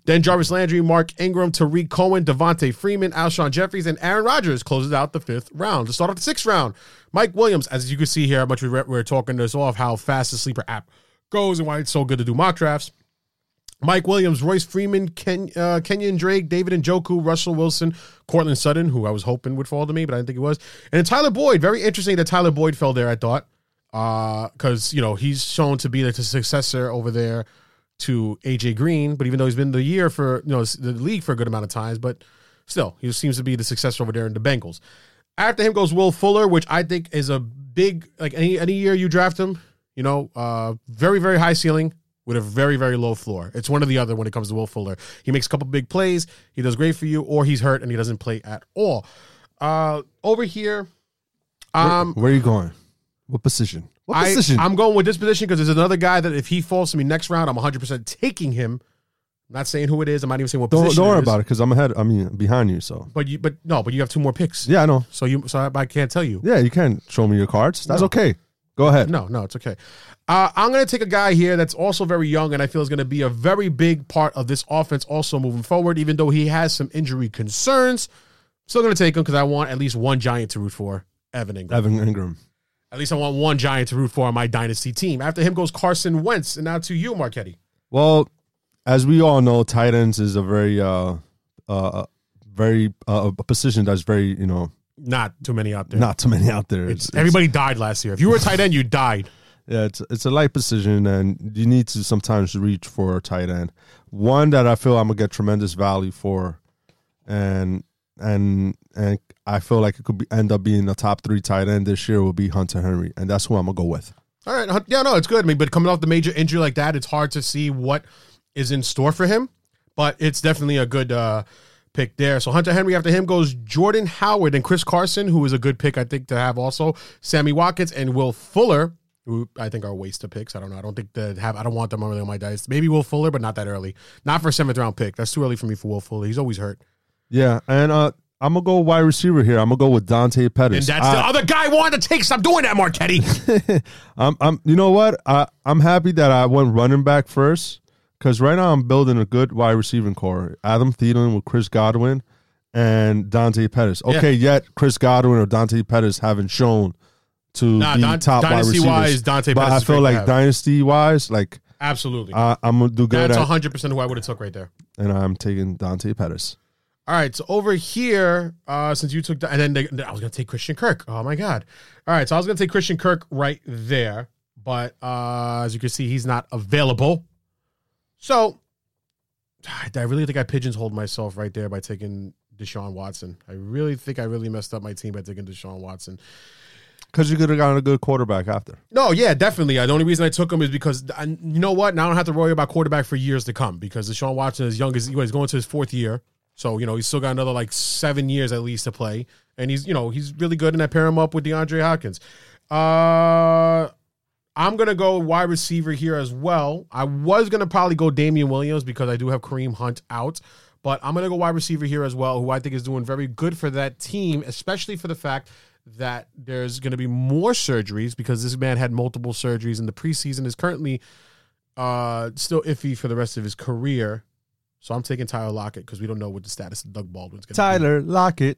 Then Jarvis Landry, Mark Ingram, Tarik Cohen, Devonta Freeman, Alshon Jeffries, and Aaron Rodgers closes out the fifth round. To start off the sixth round, Mike Williams, as you can see here, how much we re- we're talking this off, how fast the sleeper app goes, and why it's so good to do mock drafts. Mike Williams, Royce Freeman, Ken, uh, Kenyon Drake, David and Njoku, Russell Wilson, Courtland Sutton, who I was hoping would fall to me, but I didn't think he was. And Tyler Boyd. Very interesting that Tyler Boyd fell there, I thought. Because, you know, he's shown to be the successor over there to AJ Green. But even though he's been the year for, you know, the league for a good amount of times, but still, he seems to be the successor over there in the Bengals. After him goes Will Fuller, which I think is a big, like any, any year you draft him, you know, uh, very, very high ceiling with a very, very low floor. It's one or the other when it comes to Will Fuller. He makes a couple big plays, he does great for you, or he's hurt and he doesn't play at all. Uh, over here, um,
Where are you going? What position? What
I,
position?
I'm going with this position because there's another guy that if he falls to me next round, I'm 100% taking him. I'm not saying who it is. I'm not even saying what
don't
position.
don't worry
it
about it because I'm ahead. I mean, behind you. So
But you, but no, but you have two more picks.
yeah, I know.
So you, so I, I can't tell you.
Yeah, you can show me your cards. That's
No.
okay. Go ahead.
No, no, it's okay. Uh, I'm going to take a guy here that's also very young, and I feel is going to be a very big part of this offense also moving forward, even though he has some injury concerns. Still going to take him because I want at least one giant to root for, Evan Engram.
Evan Engram.
At least I want one giant to root for on my dynasty team. After him goes Carson Wentz, and now to you, Marchetti.
Well, as we all know, tight ends is a very, uh, uh, very uh, a position that's very, you know,
Not too many out there.
not too many out there.
It's, everybody died last year. If you were a tight end, you died.
Yeah, it's it's a light position, and you need to sometimes reach for a tight end. One that I feel I'm gonna get tremendous value for, and and and I feel like it could be, end up being a top three tight end this year will be Hunter Henry, and that's who I'm gonna go with.
All right. Yeah, no, it's good. I mean, but coming off the major injury like that, it's hard to see what is in store for him. But it's definitely a good uh, pick there. So Hunter Henry after him goes Jordan Howard and Chris Carson, who is a good pick, I think, to have also. Sammy Watkins and Will Fuller, who I think are waste of picks. I don't know. I don't think that have I don't want them really on my dice. Maybe Will Fuller, but not that early. Not for a seventh round pick. That's too early for me for Will Fuller. He's always hurt.
Yeah, and uh, I'm gonna go wide receiver here. I'm gonna go with Dante Pettis.
And that's
I-
the other guy I wanted to take. Stop doing that, Marchetti.
I'm, I'm, you know what? I, I'm happy that I went running back first because right now I'm building a good wide receiving core. Adam Thielen with Chris Godwin and Dante Pettis. Okay, yet Chris Godwin or Dante Pettis haven't shown to
Nah,
be
Don-
top wide
dynasty
receivers.
wise, Dante
but
Pettis
I feel like dynasty wise, like
Absolutely.
I, I'm gonna do good,
that's 100% who I would have took right there.
and I'm taking Dante Pettis.
All right, so over here, uh, since you took, and then they, I was gonna take Christian Kirk. Oh my god! All right, so I was gonna take Christian Kirk right there, but uh, as you can see, he's not available. So I really think I pigeonholed myself right there by taking Deshaun Watson. I really think I really messed up my team by taking Deshaun Watson.
Because you could have gotten a good quarterback after.
No, yeah, definitely. Uh, The only reason I took him is because I, you know what? Now I don't have to worry about quarterback for years to come because Deshaun Watson is young as he's going to his fourth year, so you know he's still got another like seven years at least to play, and he's you know he's really good, and I pair him up with DeAndre Hopkins. Uh, I'm gonna go wide receiver here as well. I was gonna probably go Damien Williams because I do have Kareem Hunt out, but I'm gonna go wide receiver here as well, who I think is doing very good for that team, especially for the fact that there's going to be more surgeries because this man had multiple surgeries in the preseason is currently uh still iffy for the rest of his career. So I'm taking Tyler Lockett because we don't know what the status of Doug Baldwin's going to be.
Tyler Lockett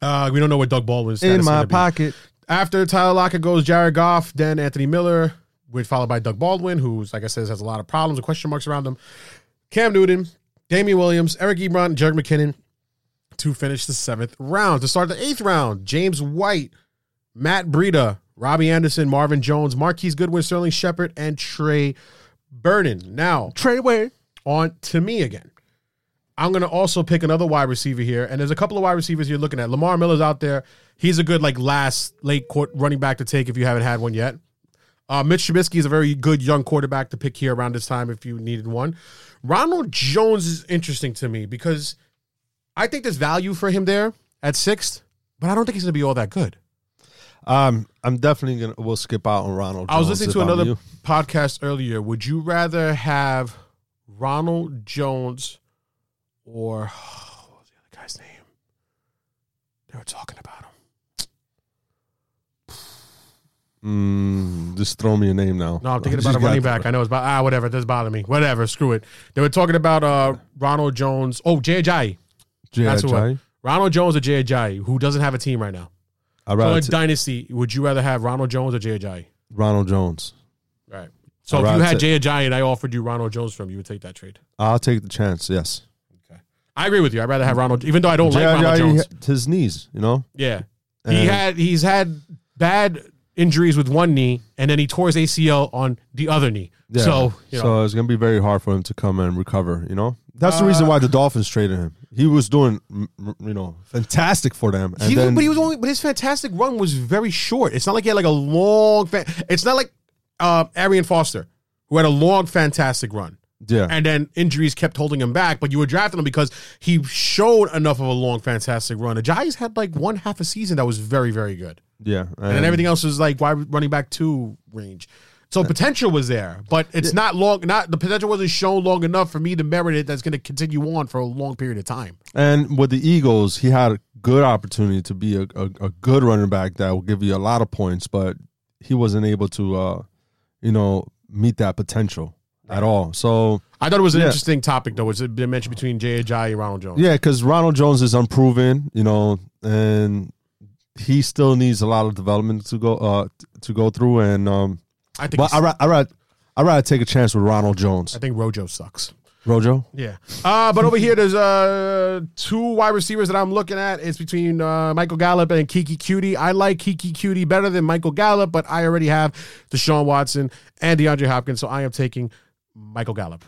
Uh, we don't know what Doug Baldwin's status
in my pocket.
After Tyler Lockett goes Jared Goff, then Anthony Miller, with followed by Doug Baldwin, who's like I said has a lot of problems and question marks around him. Cam Newton, Damien Williams, Eric Ebron, Jerry McKinnon to finish the seventh round. To start the eighth round, James White, Matt Breida, Robbie Anderson, Marvin Jones, Marquise Goodwin, Sterling Shepard, and Trey Burton. Now,
Trey Way.
on to me again. I'm going to also pick another wide receiver here, and there's a couple of wide receivers you're looking at. Lamar Miller's out there. He's a good like last late court running back to take if you haven't had one yet. Uh, Mitch Trubisky is a very good young quarterback to pick here around this time if you needed one. Ronald Jones is interesting to me because I think there's value for him there at sixth, but I don't think he's going to be all that good.
Um, I'm definitely gonna. We'll skip out on Ronald.
I was listening to another podcast earlier. Would you rather have Ronald Jones or what was the other guy's name? They were talking about him.
Mm, just throw me a name now.
No, I'm thinking about a running back. I know it's about ah whatever. It doesn't bother me. Whatever. Screw it. They were talking about uh Ronald Jones. Oh, Jay Ajayi.
Jay
That's who.
Ajayi.
Ronald Jones or Jay Ajayi, who doesn't have a team right now. So
rather t-
Dynasty, would you rather have Ronald Jones or Jay Ajayi?
Ronald Jones.
Right. So
I'd
if you had Jay Ajayi and I offered you Ronald Jones from, you would take that trade.
I'll take the chance. Yes.
I agree with you. I'd rather have Ronald, even though I don't like Ronald Jones.
his knees. You know.
Yeah. He
And-
had he's had bad injuries with one knee and then he tore his ACL on the other knee.
Yeah.
So, you know,
so it's gonna be very hard for him to come and recover. You know. That's the reason why the Dolphins traded him. He was doing, mm, mm, you know, fantastic for them. And
he,
then,
but he was only but his fantastic run was very short. It's not like he had like a long fa- it's not like uh Arian Foster who had a long fantastic run.
Yeah,
And then injuries kept holding him back, but you were drafting him because he showed enough of a long fantastic run. The Giants had like one half a season that was very, very good.
yeah,
and then everything else was like wide running back two range. So potential was there, but it's not long. Not the potential wasn't shown long enough for me to merit it. That's going to continue on for a long period of time.
And with the Eagles, he had a good opportunity to be a, a, a good running back that will give you a lot of points, but he wasn't able to, uh, you know, meet that potential at all. So
I thought it was an
Yeah.
interesting topic though. Was it been mentioned between Jay Ajayi and Ronald Jones?
yeah, because Ronald Jones is unproven, you know, and he still needs a lot of development to go uh to go through. And um,
I think.
but I I rather I rather take a chance with Ronald Jones.
I think Rojo sucks.
Rojo,
Yeah. Uh, but over here, there's uh two wide receivers that I'm looking at. It's between uh, Michael Gallup and Keke Coutee. I like Keke Coutee better than Michael Gallup, but I already have Deshaun Watson and DeAndre Hopkins, so I am taking Michael Gallup.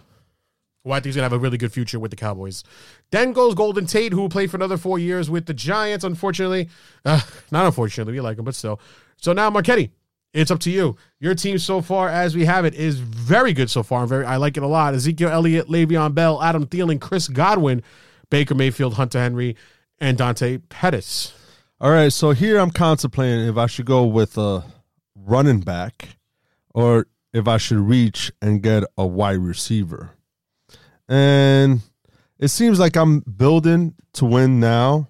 Who I think is gonna have a really good future with the Cowboys. Then goes Golden Tate, who played for another four years with the Giants. Unfortunately, uh, not unfortunately, we like him, but still. So now Marchetti, it's up to you. Your team so far, as we have it, is very good so far. Very, I like it a lot. Ezekiel Elliott, Le'Veon Bell, Adam Thielen, Chris Godwin, Baker Mayfield, Hunter Henry, and Dante Pettis.
All right, so here I'm contemplating if I should go with a running back or if I should reach and get a wide receiver. And it seems like I'm building to win now.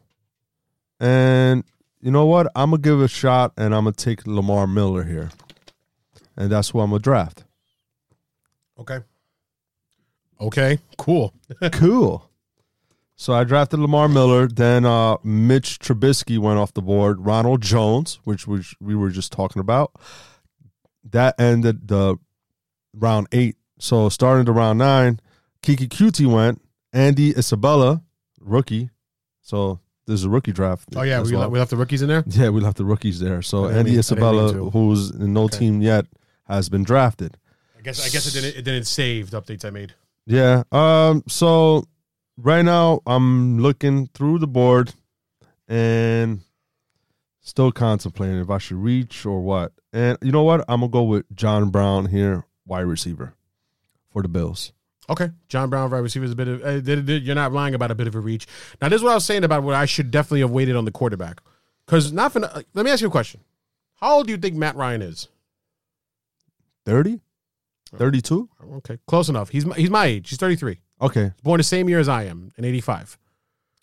And you know what? I'm going to give it a shot and I'm going to take Lamar Miller here. And that's who I'm going to draft.
Okay. Okay. Cool.
cool. So I drafted Lamar Miller. Then uh, Mitch Trubisky went off the board. Ronald Jones, which we, we were just talking about, that ended the round eight. So starting to round nine, Keke Coutee went. Andy Isabella, rookie, So there's a rookie draft.
Oh yeah, we,
well.
le- we left the rookies in there.
Yeah, we left the rookies there. So Andy
mean- I didn't mean
Isabella, who's in no
Okay.
team yet, has been drafted.
I guess I guess it didn't it didn't save the updates I made.
Yeah. Um. So right now I'm looking through the board and still contemplating if I should reach or what. And you know what? I'm gonna go with John Brown here, wide receiver for the Bills.
Okay, John Brown, wide receiver, is a bit of. Uh, you're not lying about a bit of a reach. Now, this is what I was saying about what I should definitely have waited on the quarterback. Because not for. uh, Let me ask you a question. How old do you think Matt Ryan is?
30? 32?
Okay, close enough. He's my, he's my age. He's 33.
Okay.
Born the same year as I am, in 85.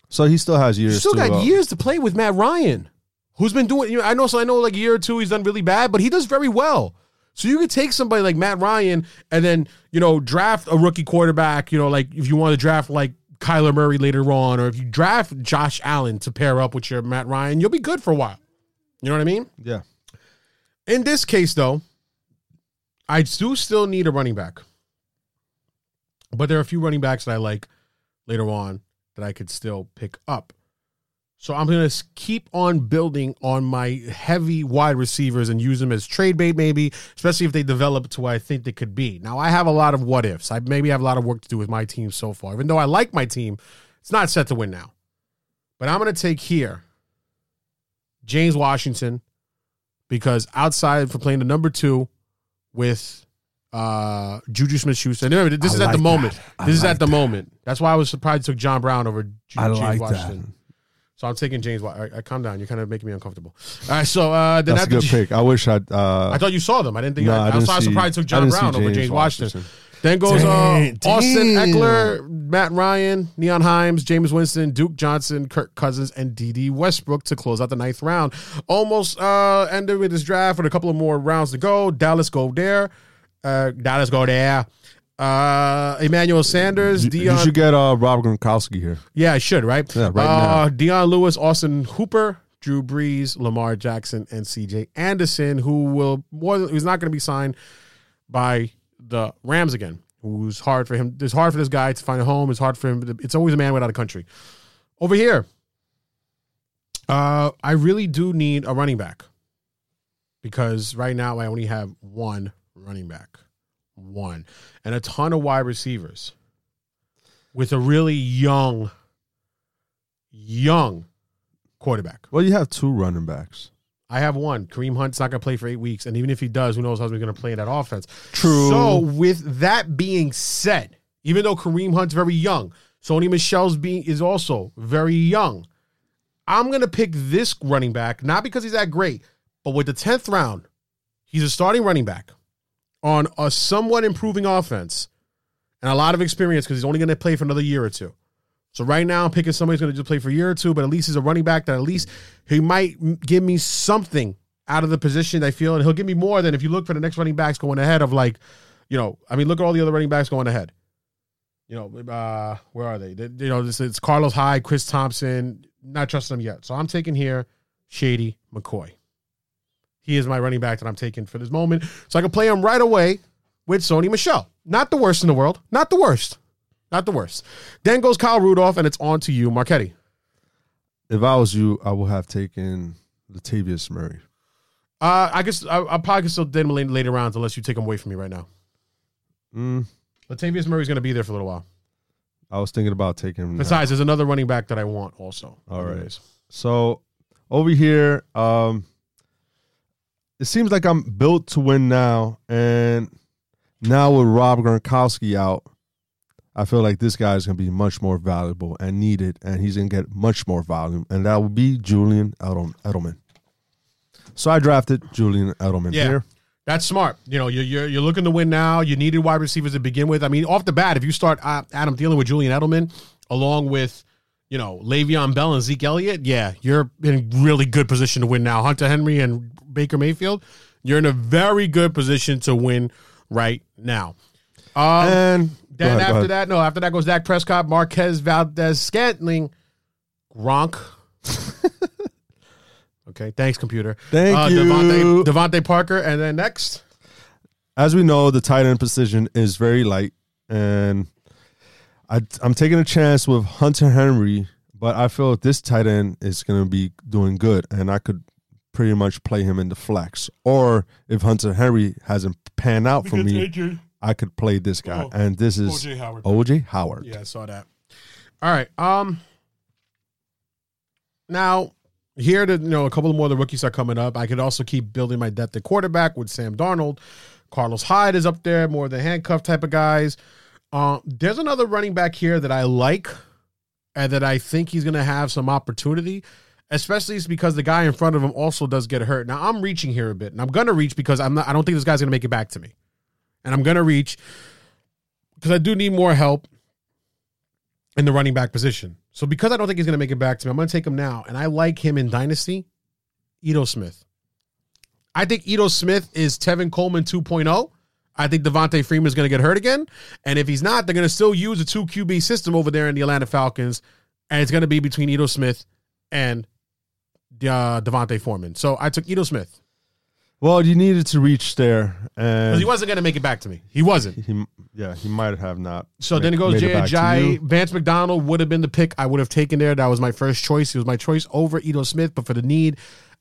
So he still has years.
You still
to,
got
uh,
years to play with Matt Ryan, who's been doing. You know, I know, so I know, like a year or two, he's done really bad, but he does very well. So you could take somebody like Matt Ryan and then you know draft a rookie quarterback. You know, like if you want to draft like Kyler Murray later on, or if you draft Josh Allen to pair up with your Matt Ryan, you'll be good for a while. You know what I mean?
Yeah.
In this case, though, I do still need a running back. But there are a few running backs that I like later on that I could still pick up. So I'm going to keep on building on my heavy wide receivers and use them as trade bait, maybe, especially if they develop to what I think they could be. Now, I have a lot of what ifs. I maybe have a lot of work to do with my team so far. Even though I like my team, it's not set to win now. But I'm going to take here James Washington because outside for playing the number two with uh Juju Smith Schuster. And remember, this
I
is at the moment.
that. I
This is at the moment. That's why I was surprised took John Brown over Ju-
I
James
like
Washington.
that.
So I'm taking James. Wa- All right, all right, calm down. You're kind of making me uncomfortable. All right, so uh, then
That's a
after
good pick. I wish I'd. Uh,
I thought you saw them. I didn't think.
No,
I,
I
I,
didn't
was
see-
surprised took
I
John
didn't see
Brown over
James
James Washington.
Washington.
Then goes uh,
Dang,
Austin
damn.
Ekeler, Matt Ryan, Nyheim Hines, Jameis Winston, Duke Johnson, Kirk Cousins, and Dede Westbrook to close out the ninth round. Almost uh, ended with this draft with a couple of more rounds to go. Dallas Goedert. Uh, Dallas Goedert. Uh, Emmanuel Sanders,
you,
Dion.
you should get uh, Rob Gronkowski here.
Yeah, I should, right?
Yeah, right
uh, Dion Lewis, Austin Hooper, Drew Brees, Lamar Jackson, and CJ Anderson, who will more than, who's not going to be signed by the Rams again. Who's hard for him? It's hard for this guy to find a home. It's hard for him. to- It's always a man without a country. Over here, uh, I really do need a running back because right now I only have one running back, one, and a ton of wide receivers with a really young, young quarterback.
Well, you have two running backs.
I have one. Kareem Hunt's not going to play for eight weeks, and even if he does, who knows how he's going to play in that offense.
True.
So, with that being said, even though Kareem Hunt's very young, Sony Michel's being is also very young. I'm going to pick this running back not because he's that great, but with the tenth round, he's a starting running back on a somewhat improving offense and a lot of experience because he's only going to play for another year or two. So right now, I'm picking somebody who's going to just play for a year or two, but at least he's a running back that at least he might give me something out of the position I feel, and he'll give me more than if you look for the next running backs going ahead of like, you know, I mean, look at all the other running backs going ahead. You know, uh, where are they? They- you know, this it's Carlos Hyde, Chris Thompson. Not trusting them yet, so I'm taking here Shady McCoy. He is my running back that I'm taking for this moment, so I can play him right away with Sony Michel. Not the worst in the world. Not the worst. Not the worst. Then goes Kyle Rudolph, and it's on to you, Marchetti.
If I was you, I would have taken Latavius Murray.
Uh, I guess I, I probably could still date him later, rounds unless you take him away from me right now.
Mm,
Latavius Murray's going to be there for a little while.
I was thinking about taking him. now.
Besides, there's another running back that I want also.
All right. So over here, um, it seems like I'm built to win now, and now with Rob Gronkowski out, I feel like this guy is going to be much more valuable and needed, and he's going to get much more volume, and that will be Julian Edel- Edelman. So I drafted Julian Edelman
Yeah.
here.
That's smart. You know, you're, you're you're looking to win now. You needed wide receivers to begin with. I mean, off the bat, if you start uh, Adam Thielen with Julian Edelman, along with you know Le'Veon Bell and Zeke Elliott, yeah, you're in really good position to win now. Hunter Henry and Baker Mayfield, you're in a very good position to win right now. Um,
And
then
ahead,
after that, no, after that goes Dak Prescott, Marquez Valdes Scantling, Gronk. okay, thanks, computer.
Thank
uh,
you.
DeVante, DeVante Parker, and then next.
as we know, the tight end position is very light, and I, I'm taking a chance with Hunter Henry, but I feel this tight end is going to be doing good, and I could pretty much play him in the flex. Or if Hunter Henry hasn't panned out for me, I could play this guy,
Oh,
and this is
O.J. Howard.
OJ Howard.
Yeah, I saw that. All right. Um. Now, here, to, you know, a couple more of the rookies are coming up. I could also keep building my depth at quarterback with Sam Darnold. Carlos Hyde is up there, more of the handcuff type of guys. Uh, there's another running back here that I like, and that I think he's going to have some opportunity. Especially because the guy in front of him also does get hurt. Now I'm reaching here a bit, and I'm going to reach because I'm not. I don't think this guy's going to make it back to me, and I'm going to reach because I do need more help in the running back position. So because I don't think he's going to make it back to me, I'm going to take him now. And I like him in Dynasty, Ito Smith. I think Ito Smith is Tevin Coleman 2.0. I think Devonta Freeman is going to get hurt again. And if he's not, they're going to still use a two QB system over there in the Atlanta Falcons. And it's going to be between Ito Smith and uh, Devonta Freeman. So I took Ito Smith
Well, you needed to reach there,
because
and
he wasn't going to make it back to me. He wasn't.
he, yeah, he might have not.
So then it goes Jay Ajayi. Vance McDonald would have been the pick I would have taken there. That was my first choice. He was my choice over Ito Smith, but for the need,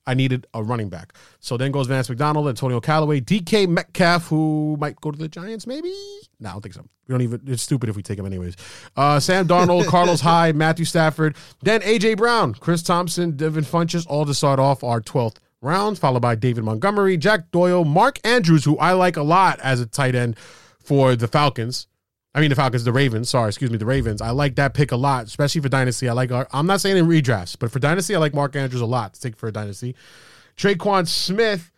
I needed a running back. So then goes Vance McDonald, Antonio Callaway, DK Metcalf, who might go to the Giants, maybe? No, I don't think so. We don't even. It's stupid if we take him anyways. Uh, Sam Darnold, Carlos Hyde, Matthew Stafford, then AJ Brown, Chris Thompson, Devin Funchess, all to start off our twelfth round, followed by David Montgomery, Jack Doyle, Mark Andrews, who I like a lot as a tight end for the Falcons. I mean the Falcons, the Ravens. Sorry, excuse me, the Ravens. I like that pick a lot, especially for dynasty. I like. I'm not saying in redrafts, but for dynasty, I like Mark Andrews a lot to take for a dynasty. Tre'Quan Smith,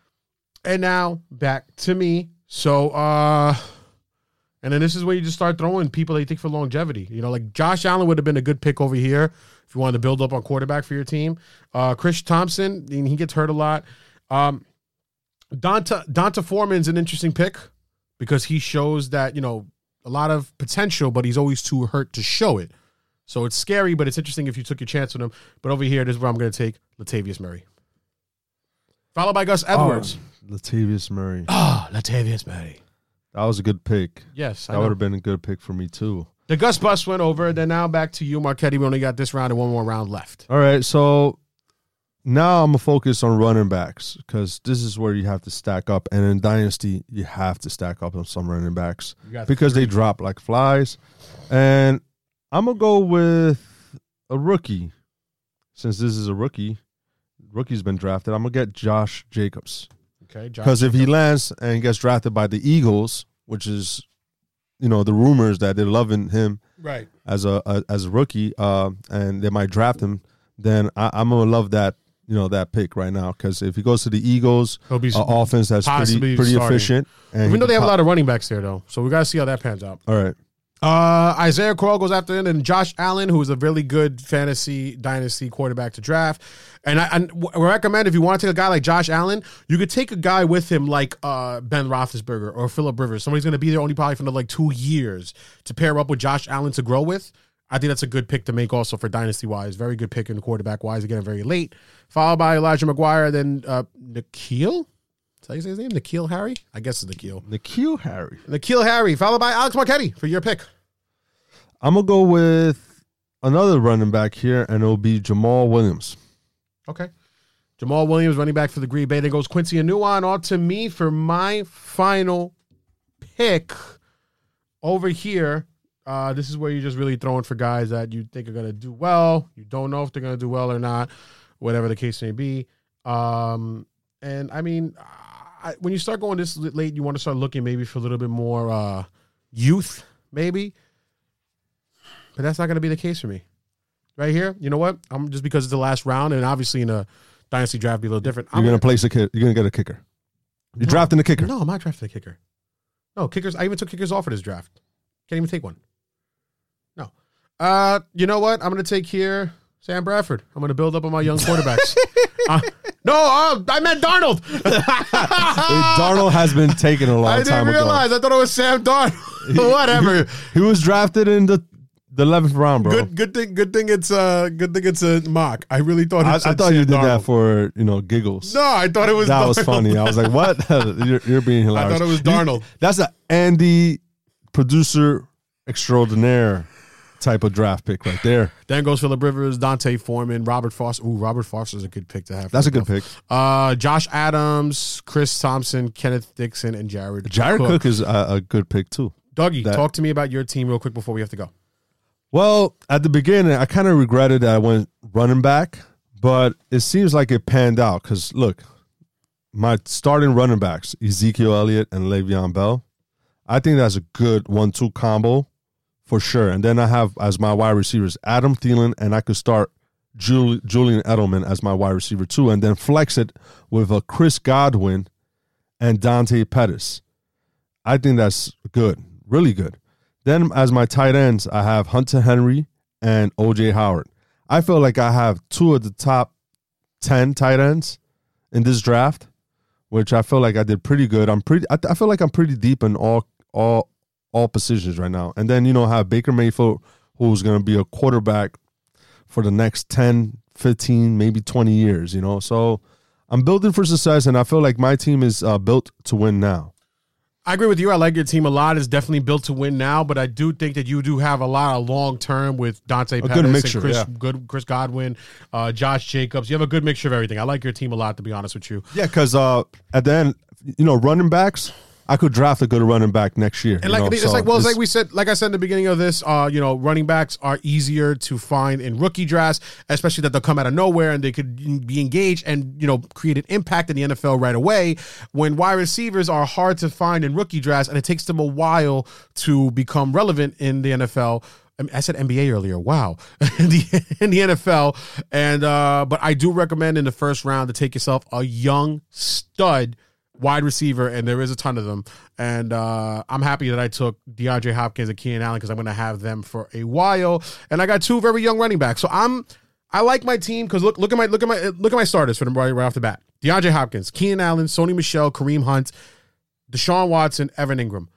and now back to me. So, uh, and then this is where you just start throwing people that you think for longevity. You know, like Josh Allen would have been a good pick over here if you wanted to build up on quarterback for your team. Uh, Chris Thompson, he gets hurt a lot. Um, D'Onta D'Onta Foreman's an interesting pick because he shows that you know a lot of potential, but he's always too hurt to show it. So it's scary, but it's interesting if you took your chance with him. But over here, this is where I'm going to take Latavius Murray, followed by Gus Edwards.
Latavius Murray.
Ah, Latavius Murray.
That was a good pick.
Yes,
That would have been a good pick for me too.
The Gus bus went over. Then now back to you, Marchetti. We only got this round and one more round left.
All right, so now I'm gonna focus on running backs because this is where you have to stack up, and in dynasty you have to stack up on some running backs because they drop like flies. And I'm gonna go with a rookie, since this is a rookie. Rookie's been drafted. I'm gonna get Josh Jacobs
Okay,
because if he lands and gets drafted by the Eagles, which is, you know, the rumors that they're loving him
right.
as a, a as a rookie, uh, and they might draft him, then I, I'm gonna love that you know that pick right now because if he goes to the Eagles, uh, offense that's pretty pretty
starting.
efficient, and
Even though they have a lot of running backs there, though, so we got to see how that pans out.
all right,
Uh, Isaiah Crowell goes after him, and Josh Allen, who is a really good fantasy dynasty quarterback to draft. And I, and w- recommend if you want to take a guy like Josh Allen, you could take a guy with him like uh, Ben Roethlisberger or Philip Rivers. Somebody's going to be there only probably for another like two years to pair up with Josh Allen to grow with. I think that's a good pick to make also for dynasty wise. Very good pick in quarterback wise. Again, very late. Followed by Elijah McGuire, then uh, N'Keal. Is that how you say his name? N'Keal Harry? I guess it's N'Keal.
N'Keal Harry.
N'Keal Harry, followed by Alex Marchetti for your pick.
I'm gonna go with another running back here, and it'll be Jamaal Williams.
Okay. Jamaal Williams, running back for the Green Bay. Then goes Quincy Enunwa. On to me for my final pick over here. Uh, this is where you're just really throwing for guys that you think are going to do well. You don't know if they're going to do well or not, whatever the case may be. Um, and I mean, I, when you start going this late, you want to start looking maybe for a little bit more uh, youth, maybe. But that's not going to be the case for me. Right here, you know what? I'm just because it's the last round, and obviously in a dynasty draft, be a little different.
You're
I'm
gonna place a kid. You're gonna get a kicker. You're drafting a kicker.
No, I'm not drafting a kicker. No, kickers. I even took kickers off of this draft. Can't even take one. Uh, you know what? I'm gonna take here Sam Bradford. I'm gonna build up on my young quarterbacks. uh, no, uh, I meant Darnold.
Darnold has been taken a long time ago.
I didn't realize. I thought it was Sam Darnold. Whatever.
He was drafted in the the eleventh round, bro.
Good, good thing. Good thing it's uh, good thing it's a mock. I really thought. It
I, I thought you did that for you know giggles.
No, I thought it was.
that was funny. I was like, "What? you're, you're being hilarious."
I thought it was
You-
Darnold.
that's an Andy producer extraordinaire type of draft pick right there.
Then goes Philip Rivers, D'Onta Foreman, Robert Foster. Ooh, Robert Foster's a good pick to have.
That's a good pick.
Uh, Josh Adams, Chris Thompson, Kenneth Dixon, and Jared.
Jared Cook, is a, a good pick too.
Dougie,
that-
talk to me about your team real quick before we have to go.
Well, at the beginning, I kind of regretted that I went running back, but it seems like it panned out because look, my starting running backs, Ezekiel Elliott and Le'Veon Bell, I think that's a good one-two combo for sure. And then I have as my wide receivers Adam Thielen, and I could start Jul- Julian Edelman as my wide receiver too, and then flex it with a Chris Godwin and Dante Pettis. I think that's good, really good. Then as my tight ends, I have Hunter Henry and OJ Howard. I feel like I have two of the top 10 tight ends in this draft, which I feel like I did pretty good. I'm pretty I, I feel like I'm pretty deep in all all all positions right now. And then you know have Baker Mayfield who's going to be a quarterback for the next 10, 15, maybe 20 years, you know. So I'm building for success and I feel like my team is uh, built to win now.
I agree with you. I like your team a lot. It's definitely built to win now, but I do think that you do have a lot of long term with Dante
good
Pettis
mixture,
and Chris,
yeah.
good Chris Godwin, uh, Josh Jacobs. You have a good mixture of everything. I like your team a lot, to be honest with you.
Yeah, because uh, at the end, you know, running backs, I could draft a good running back next year.
And
you
like
know,
it's
so
like well, it's like we said, like I said in the beginning of this, uh, you know, running backs are easier to find in rookie drafts, especially that they'll come out of nowhere and they could be engaged and you know create an impact in the NFL right away. When wide receivers are hard to find in rookie drafts, and it takes them a while to become relevant in the NFL. I, I said NBA earlier. Wow, in the in the NFL, and uh, but I do recommend in the first round to take yourself a young stud wide receiver, and there is a ton of them. And uh, I'm happy that I took DeAndre Hopkins and Keenan Allen because I'm going to have them for a while. And I got two very young running backs, so I'm I like my team because look look at my look at my look at my starters for them right, right off the bat. DeAndre Hopkins, Keenan Allen, Sony Michel, Kareem Hunt, Deshaun Watson, Evan Engram,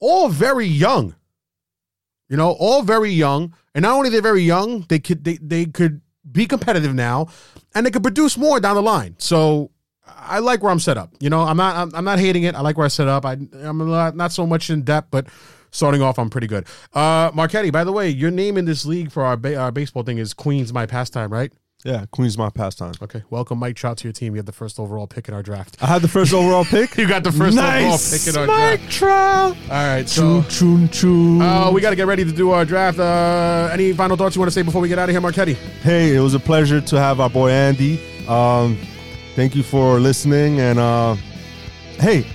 all very young. You know, all very young, and not only they're very young, they could they they could be competitive now, and they could produce more down the line. So I like where I'm set up. You know, I'm not I'm, I'm not hating it. I like where I set up. I I'm not, not so much in depth, but starting off, I'm pretty good. Uh, Marchetti, by the way, your name in this league for our, ba- our baseball thing is Queen's My Pastime, right?
yeah, Queen's my pastime.
Okay, welcome Mike Trout to your team. You have the first overall pick in our draft.
I had the first overall pick.
You got the first overall pick in our
Mike
draft.
Trout.
All right, so
Choo choo choo.
uh, we got to get ready to do our draft. Uh, any final thoughts you want to say before we get out of here, Marchetti?
Hey, it was a pleasure to have our boy Andy. Um, thank you for listening, and uh, hey,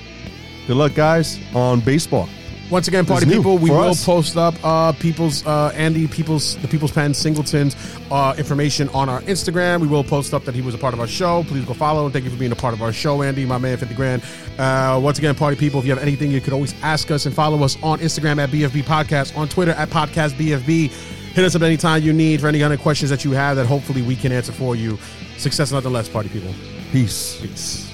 good luck, guys, on baseball.
Once again, party people, we will
us.
post up uh, people's uh, Andy People's the People's Pen Singleton's uh, information on our Instagram. We will post up that he was a part of our show. Please go follow and thank you for being a part of our show, Andy, my man, fifty grand. Uh, once again, party people, if you have anything, you could always ask us and follow us on Instagram at BFB Podcast, on Twitter at Podcast BFB. Hit us up anytime you need for any kind of questions that you have that hopefully we can answer for you. Success nonetheless, party people.
Peace.
Peace.